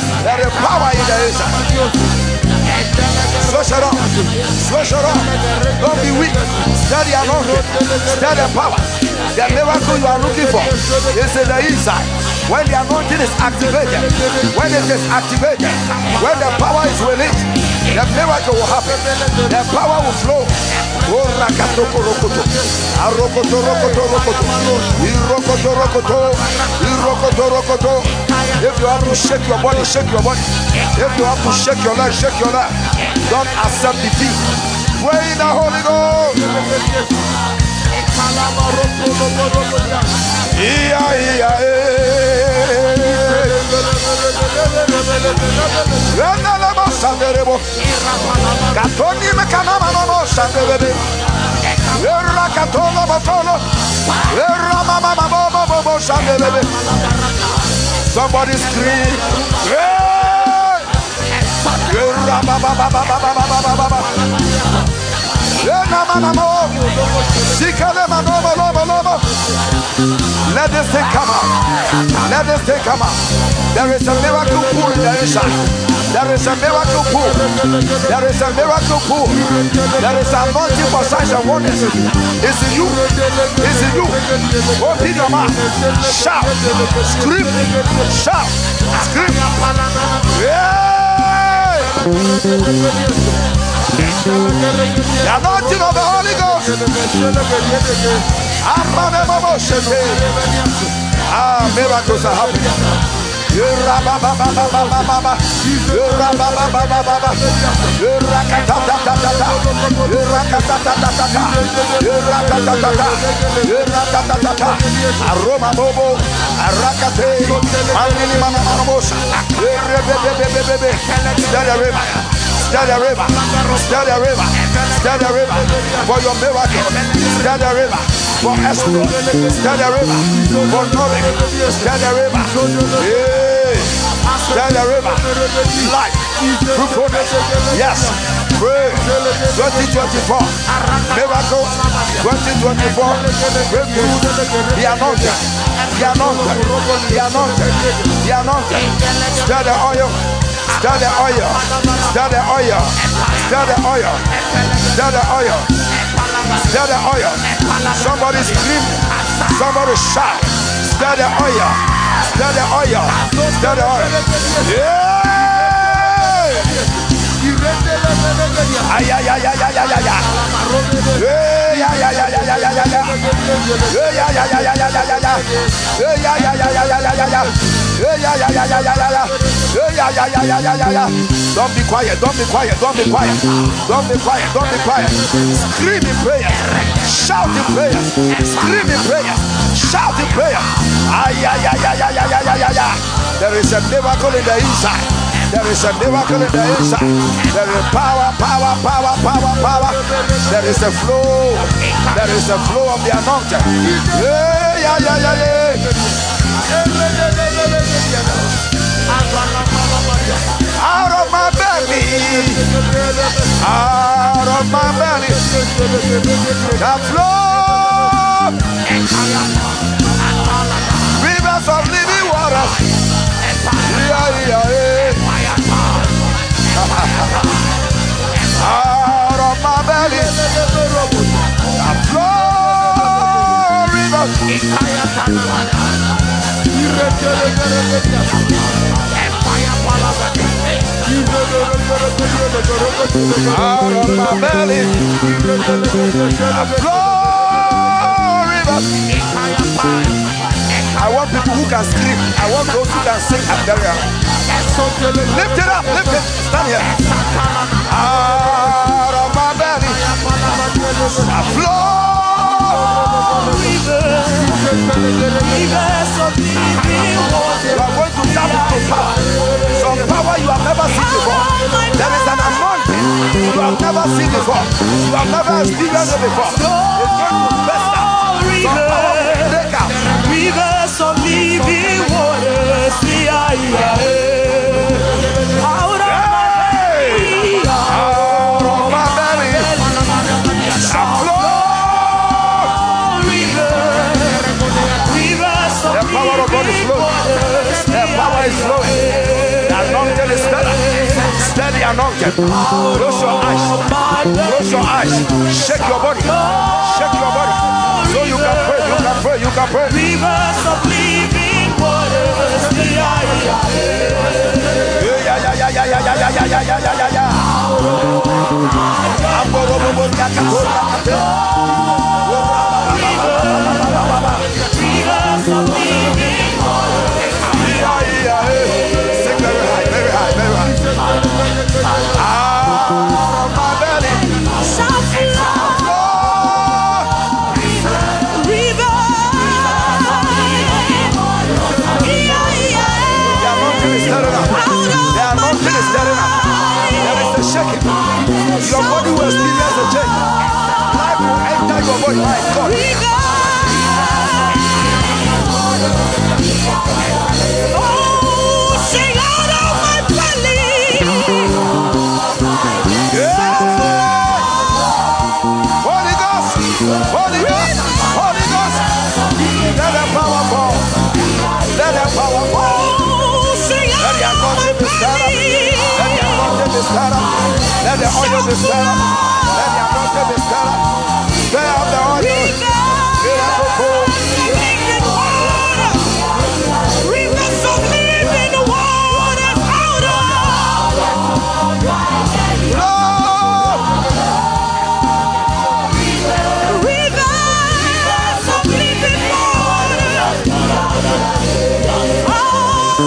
There is power in the inside. Switch it on, switch it on. Don't be weak. The anointing, the power. The miracle you are looking for is in the inside. When the anointing is activated, when it is activated, when the power is released, the miracle will happen. The power will flow. If you have to shake your body, shake your body. If you have to shake your leg, shake your leg. Don't accept defeat. Pray in the Holy Ghost. Katoni. Somebody scream. Hey! Let this thing come out. Let this thing come out. There is a miracle pool in the inside. There is a miracle pool. There is a miracle pool. There is anointing for signs and wonders. It's you. It's you. Open your mouth. Shout. Scream. Shout. Scream. Yeah. The anointing of the Holy Ghost. Ah, miracles are happening. Aroma bobo, arakate, manini mana manamosa, Stir the river, stir the river, stir the river, stir the river for your miracle, stir the river for exploit, stir the river for knowledge, stir the river. Yeah. Stir the river. Life. Fruitfulness. Yes. Pray. 2024. Miracle. 2024. Breakthrough. The anointed. The anointed. The anointed. The anointed. Stir the oil. Stir the oil. Stir the oil. Stir the oil. Stir the oil. Stir the oil. Somebody scream. Somebody shout. Stir the oil. Stir the oil. Stir the oil. Yeah. Ay, ay, ay, ay, ay, ay, ay, ay. Yeah, don't be quiet, don't be quiet, don't be quiet, don't be quiet, don't be quiet. Scream in prayer, shout in prayer, scream in prayer, shout in prayer. There is a miracle in the inside. There is a miracle in the inside. There is power, power, power, power, power. There is a flow. There is a flow of the anointing. Yeah, yeah, yeah, yeah, yeah. Out of my belly, out of my belly, the flow, rivers of living water. Yeah, yeah, yeah. Out of my belly, a flow river. Out of my belly, flow river. I want people who can scream. I want those who can sing at burial. Lift it up, lift it. Stand here. Out of my belly, a flow. You are going to tap into power. Some power you have never seen before. There is an anointing you have never seen before. You have never experienced it before. Anointed. Close your eyes. Close your eyes. Shake your body. Shake your body. So you can pray. You can pray. You can pray. Ah, Your body will a change. Life will enter your body. God. Oh, the oil be stirred up. Let the anointing be stirred up. Stir up the oil. Miracle pool. Rivers of living water out of rivers of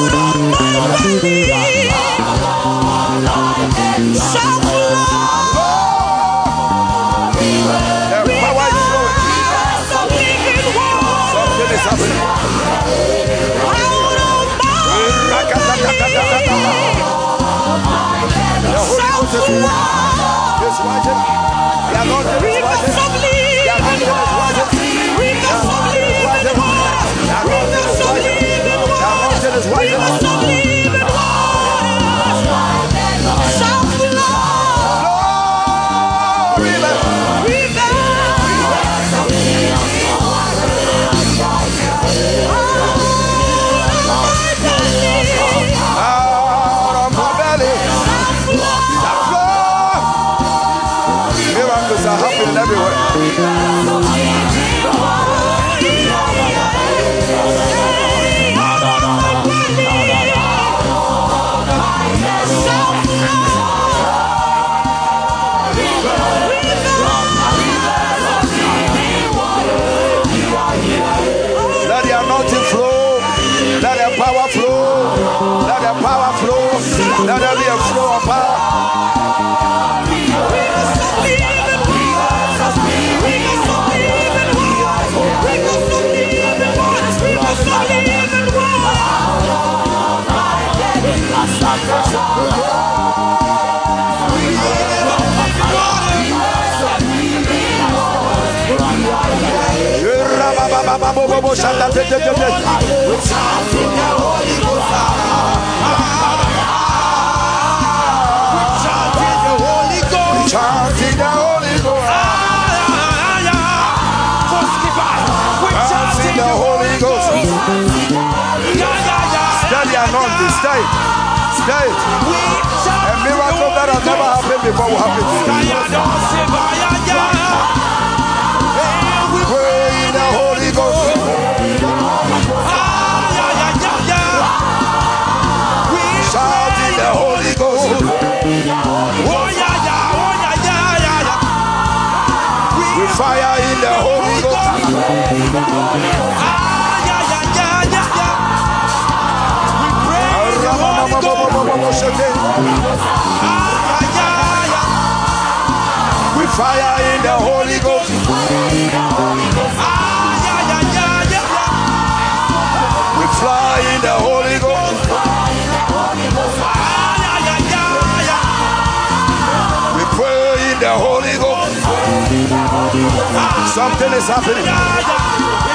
out of my Holy it. A miracle that has never happened before will happen With fire in the Holy Ghost. With fly in the Holy Ghost. We pray in the Holy Ghost. Something is happening.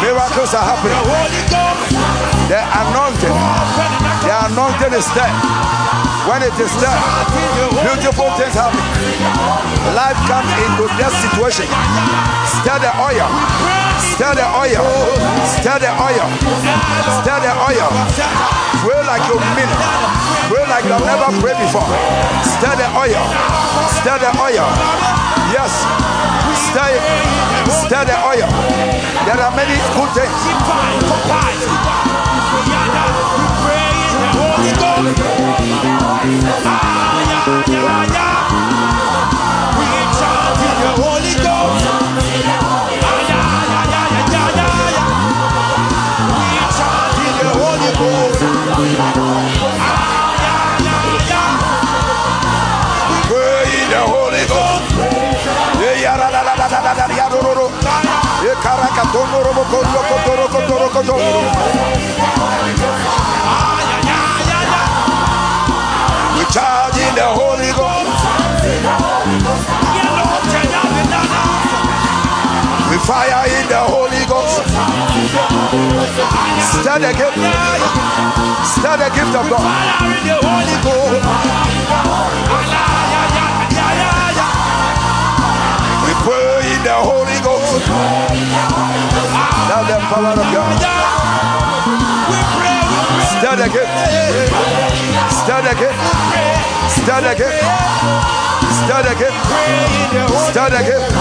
Miracles are happening. The anointing. The anointing is there. When it is there, beautiful things happen. Life comes into that situation. Stir the oil. Stir the oil. Stir the oil. Stir the oil. Pray like you mean it. Pray like you've never prayed before. Stir the oil. Stir the oil. Yes. Stir it. Stir the oil. There are many good things. Pray We charge in the Holy Ghost. We fire in the Holy Ghost. Start the gift. Start the gift of God. Now the power of God. Gift. Stir the gift. Stir the gift. Stir the gift.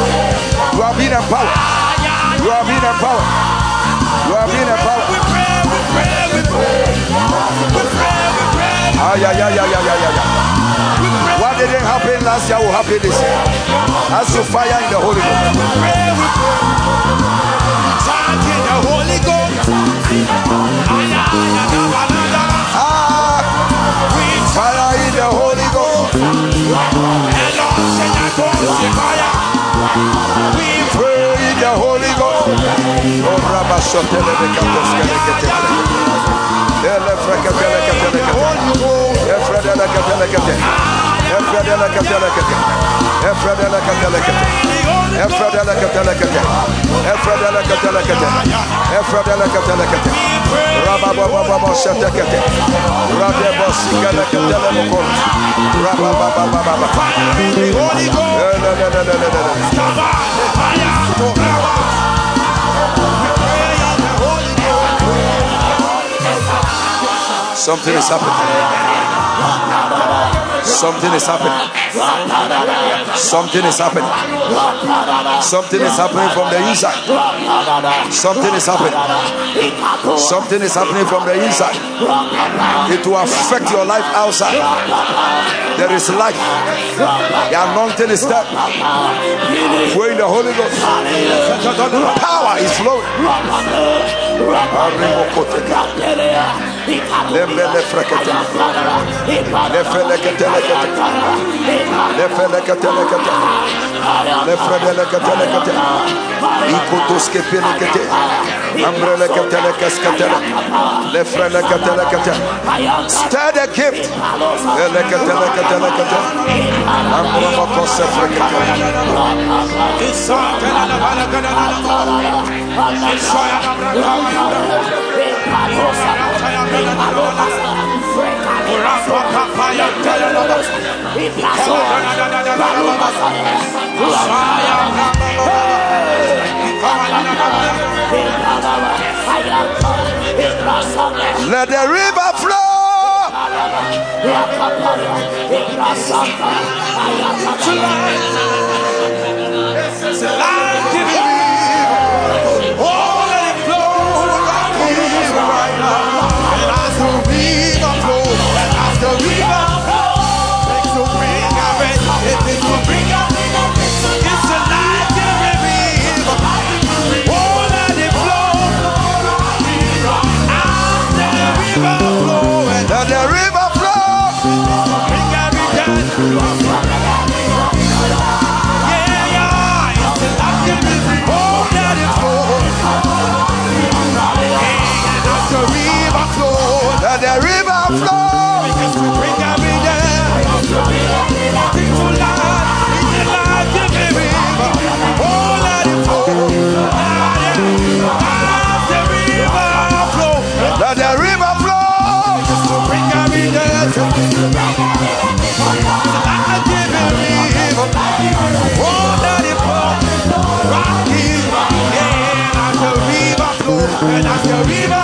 You are being empowered. You are being empowered. You are being empowered. Yeah, yeah, yeah, yeah, yeah, yeah. What didn't happen last year will happen this year. As you fire in the Holy Ghost. Ah, fire in the Holy Ghost. We pray in the Holy Ghost. Katoskele Ketele. Ele Freketele Ketele Ketele. Efredele Ketele Ketele. Efredele Ketele Ketele. Something is happening. Something is happening. Something is happening. Something is happening from the inside. Something is happening. Something is happening from the inside. It will affect your life outside. There is life. The anointing is there. Pray in the Holy Ghost. Power is flowing. Lembele frekete. Lefele ketele kete. Lefele ketele kete. Lefredele ketele kete. Ikutus kepele kete. Ambrele ketele kesketele. Lefrele ketele kete. Stir the gift. Ele ketele ketele kete. Ambrele kose frekete. Let the river flow. Let And as the river,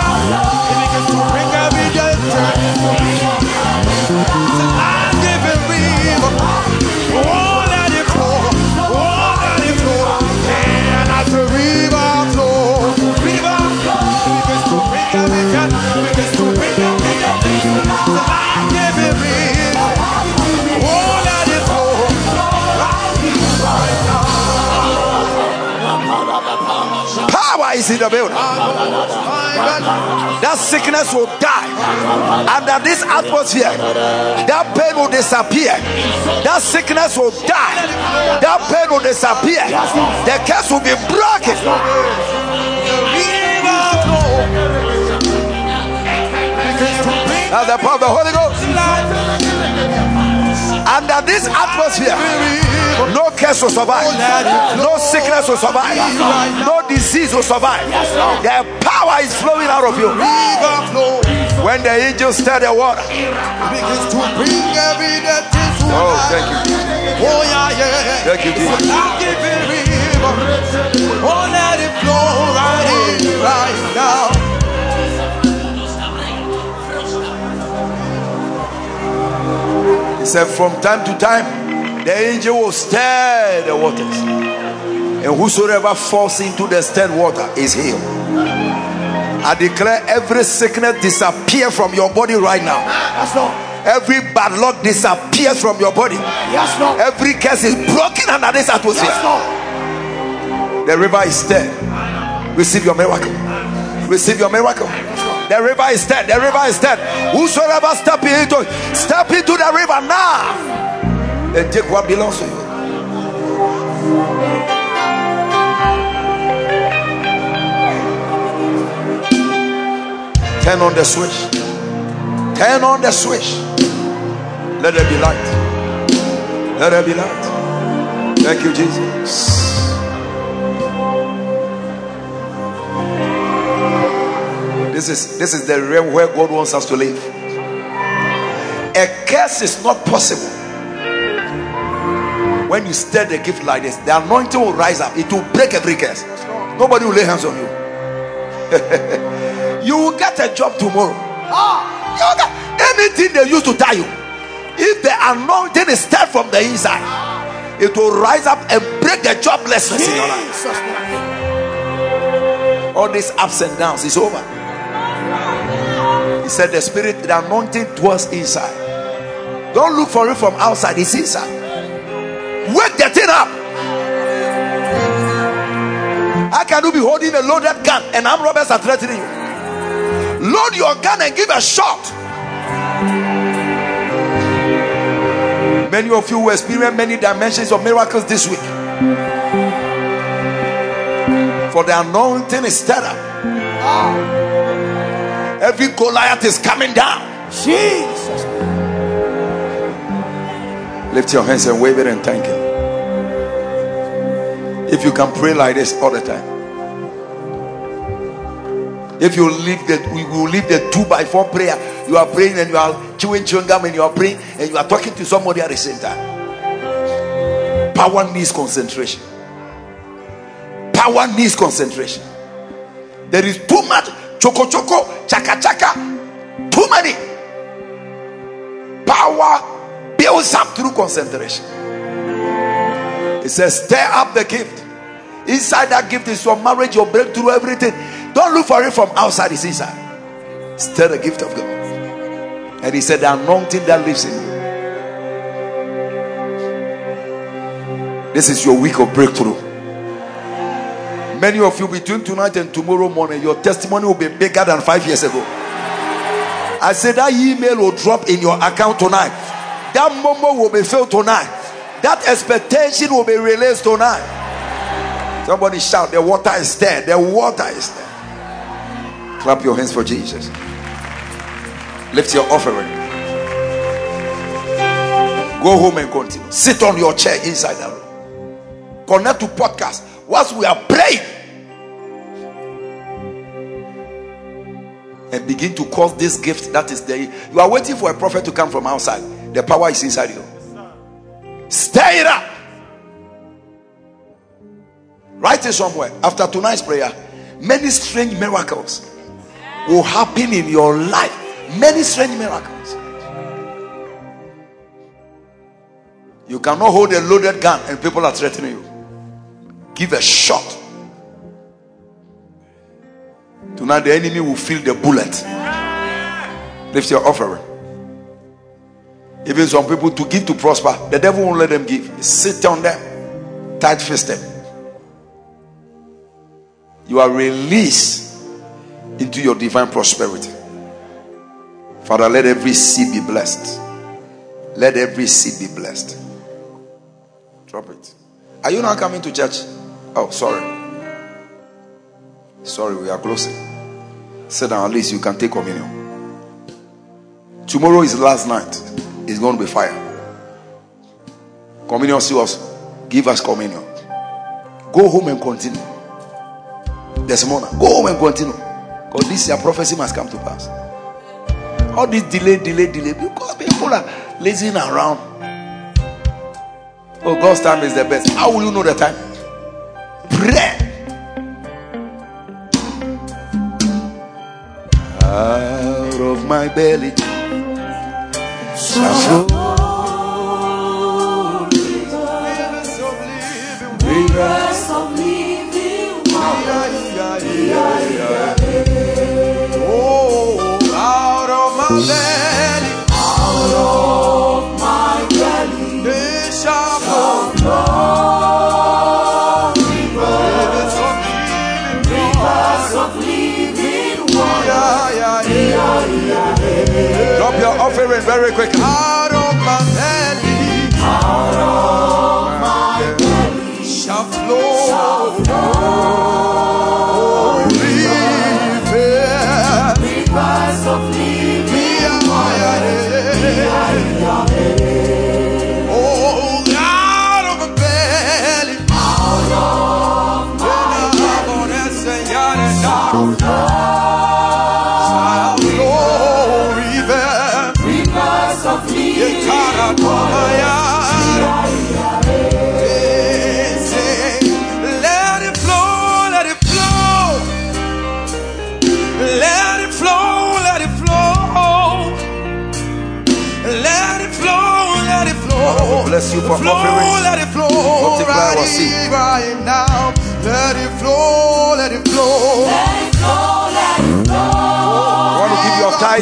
in the building. That sickness will die under this atmosphere. That pain will disappear. That sickness will die. That pain will disappear. The curse will be broken. That's the power of the Holy Ghost. Under this atmosphere, No curse will survive. No sickness will survive. No disease will survive. The power is flowing out of you. When the angels stir the water. Begins to bring every to Oh, thank you. Oh yeah, yeah. Thank you, Jesus. Oh, let it flow right in, right now. He said, From time to time, the angel will stir the waters. And whosoever falls into the stirred water is healed. I declare every sickness disappear from your body right now. Yes, Lord. Every bad luck disappears from your body. Yes, Lord. Every curse is broken under this atmosphere. Yes, Lord. The river is stirred. Receive your miracle. Receive your miracle. The river is dead. The river is dead. Whosoever step into step into the river now and take what belongs to you. Turn on the switch. Turn on the switch. Let there be light. Let there be light. Thank you, Jesus. This is this is the realm where God wants us to live. A curse is not possible. When you stir the gift like this, the anointing will rise up. It will break every curse. Nobody will lay hands on you. you will get a job tomorrow. Ah, you get anything they used to tie you. If the anointing is stirred from the inside, it will rise up and break the joblessness in your life. All these ups and downs is over. He said, The spirit, the anointing dwells inside. Don't look for it from outside, it's inside. Wake the thing up. How can you be holding a loaded gun and armed robbers are threatening you? Load your gun and give a shot. Many of you will experience many dimensions of miracles this week. For the anointing is stirred up. Every Goliath is coming down. Jesus. Lift your hands and wave it and thank Him. If you can pray like this all the time. If you leave the we will leave the two by four prayer, you are praying and you are chewing chewing gum and you are praying and you are talking to somebody at the same time. Power needs concentration. Power needs concentration. There is too much choco choco, chaka chaka, too many. Power builds up through concentration. It says, stir up the gift. Inside that gift is your marriage, your breakthrough, everything. Don't look for it from outside, it's inside. It's still the gift of God. And he said, the anointing that lives in you. This is your week of breakthrough. Many of you between tonight and tomorrow morning, your testimony will be bigger than five years ago. I said that email will drop in your account tonight. That momo will be filled tonight. That expectation will be released tonight. Somebody shout, The water is there. The water is there. Clap your hands for Jesus. Lift your offering. Go home and continue. Sit on your chair inside the room. Connect to podcast. Whilst we are praying, and begin to cause this gift that is there. You are waiting for a prophet to come from outside. The power is inside you. Stir it up. Write it somewhere. After tonight's prayer, many strange miracles will happen in your life. Many strange miracles. You cannot hold a loaded gun and people are threatening you. Give a shot. Tonight, the enemy will feel the bullet. Lift your offering. Even some people to give to prosper, the devil won't let them give. Sit on them, tight them. You are released into your divine prosperity. Father, let every seed be blessed. Let every seed be blessed. Drop it. Are you not coming to church? Oh, sorry. Sorry, we are closing. Sit down, at least you can take communion. Tomorrow is last night. It's going to be fire. Communion serious. give us communion. Go home and continue. Desmona, go home and continue. Because this year prophecy must come to pass. All this delay, delay, delay, because people are lazing around. Oh, God's time is the best. How will you know the time? Pray. Out of my belly flow rivers of living offering very quick. Out of my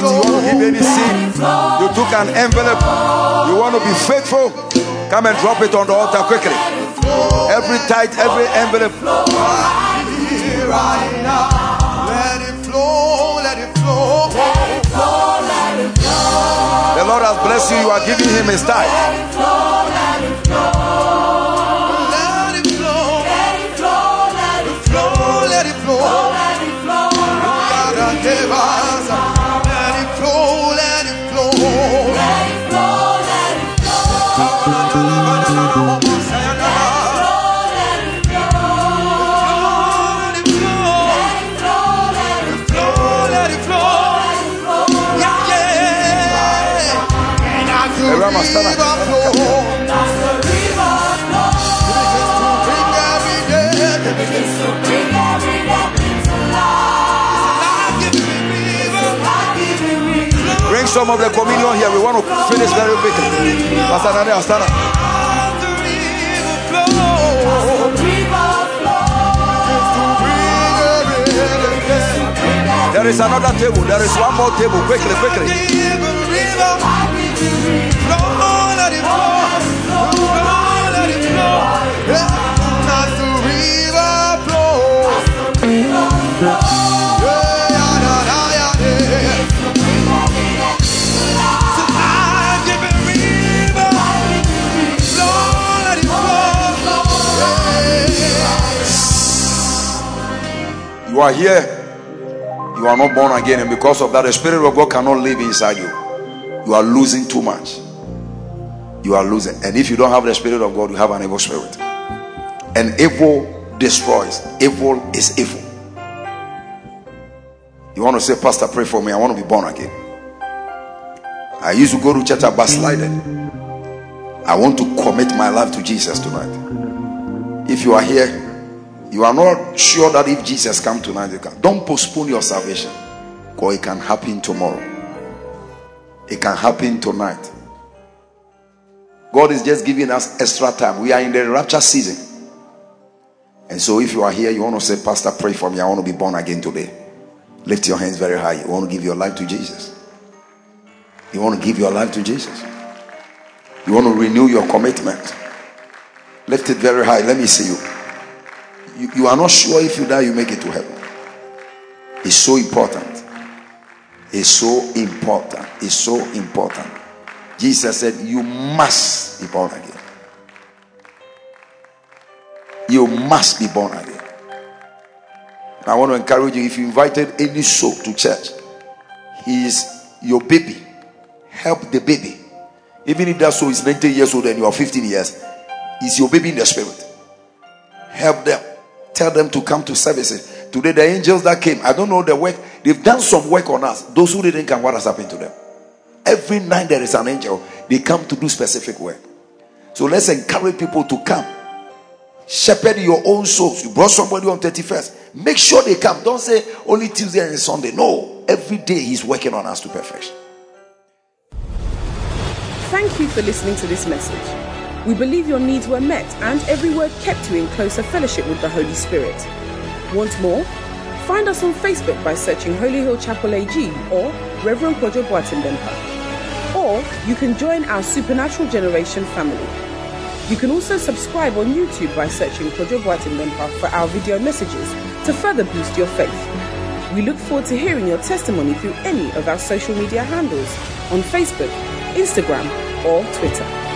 tithe, you want to give any seed. You took an envelope, you want to be faithful. Come and drop it on the altar quickly. Every tithe, every envelope. Here right now. Let it flow, let it flow. The Lord has blessed you, you are giving him his tithe. Bring some of the communion here. We want to finish very quickly. Pastor flow. There is another table. There is one more table. Quickly, quickly. You are here. You are not born again, and because of that, the Spirit of God cannot live inside you. You are losing too much. You are losing. And if you don't have the Spirit of God, you have an evil spirit. And evil destroys. Evil is evil. You want to say, Pastor, pray for me. I want to be born again. I used to go to church, I backslided. I want to commit my life to Jesus tonight. If you are here, you are not sure that if Jesus come tonight, you can. Don't postpone your salvation. Because it can happen tomorrow. It can happen tonight. God is just giving us extra time. We are in the rapture season. And so if you are here, you want to say, Pastor, pray for me. I want to be born again today. Lift your hands very high. You want to give your life to Jesus. You want to give your life to Jesus. You want to renew your commitment. Lift it very high. Let me see you. You, you are not sure if you die, you make it to heaven. It's so important. It's so important. It's so important. Jesus said, You must be born again. You must be born again. I want to encourage you if you invited any soul to church, he is your baby. Help the baby. Even if that soul is 90 years old and you are 15 years, is your baby in the spirit. Help them. Tell them to come to services. Today, the angels that came, I don't know the work, they've done some work on us. Those who didn't come, what has happened to them? Every night there is an angel, they come to do specific work. So let's encourage people to come. Shepherd your own souls. You brought somebody on 31st. Make sure they come. Don't say only Tuesday and Sunday. No, every day he's working on us to perfection. Thank you for listening to this message. We believe your needs were met and every word kept you in closer fellowship with the Holy Spirit. Want more? Find us on Facebook by searching Holy Hill Chapel AG or Reverend Kojo Boateng Or you can join our Supernatural Generation family. You can also subscribe on YouTube by searching Kojo Boateng for our video messages to further boost your faith. We look forward to hearing your testimony through any of our social media handles on Facebook, Instagram, or Twitter.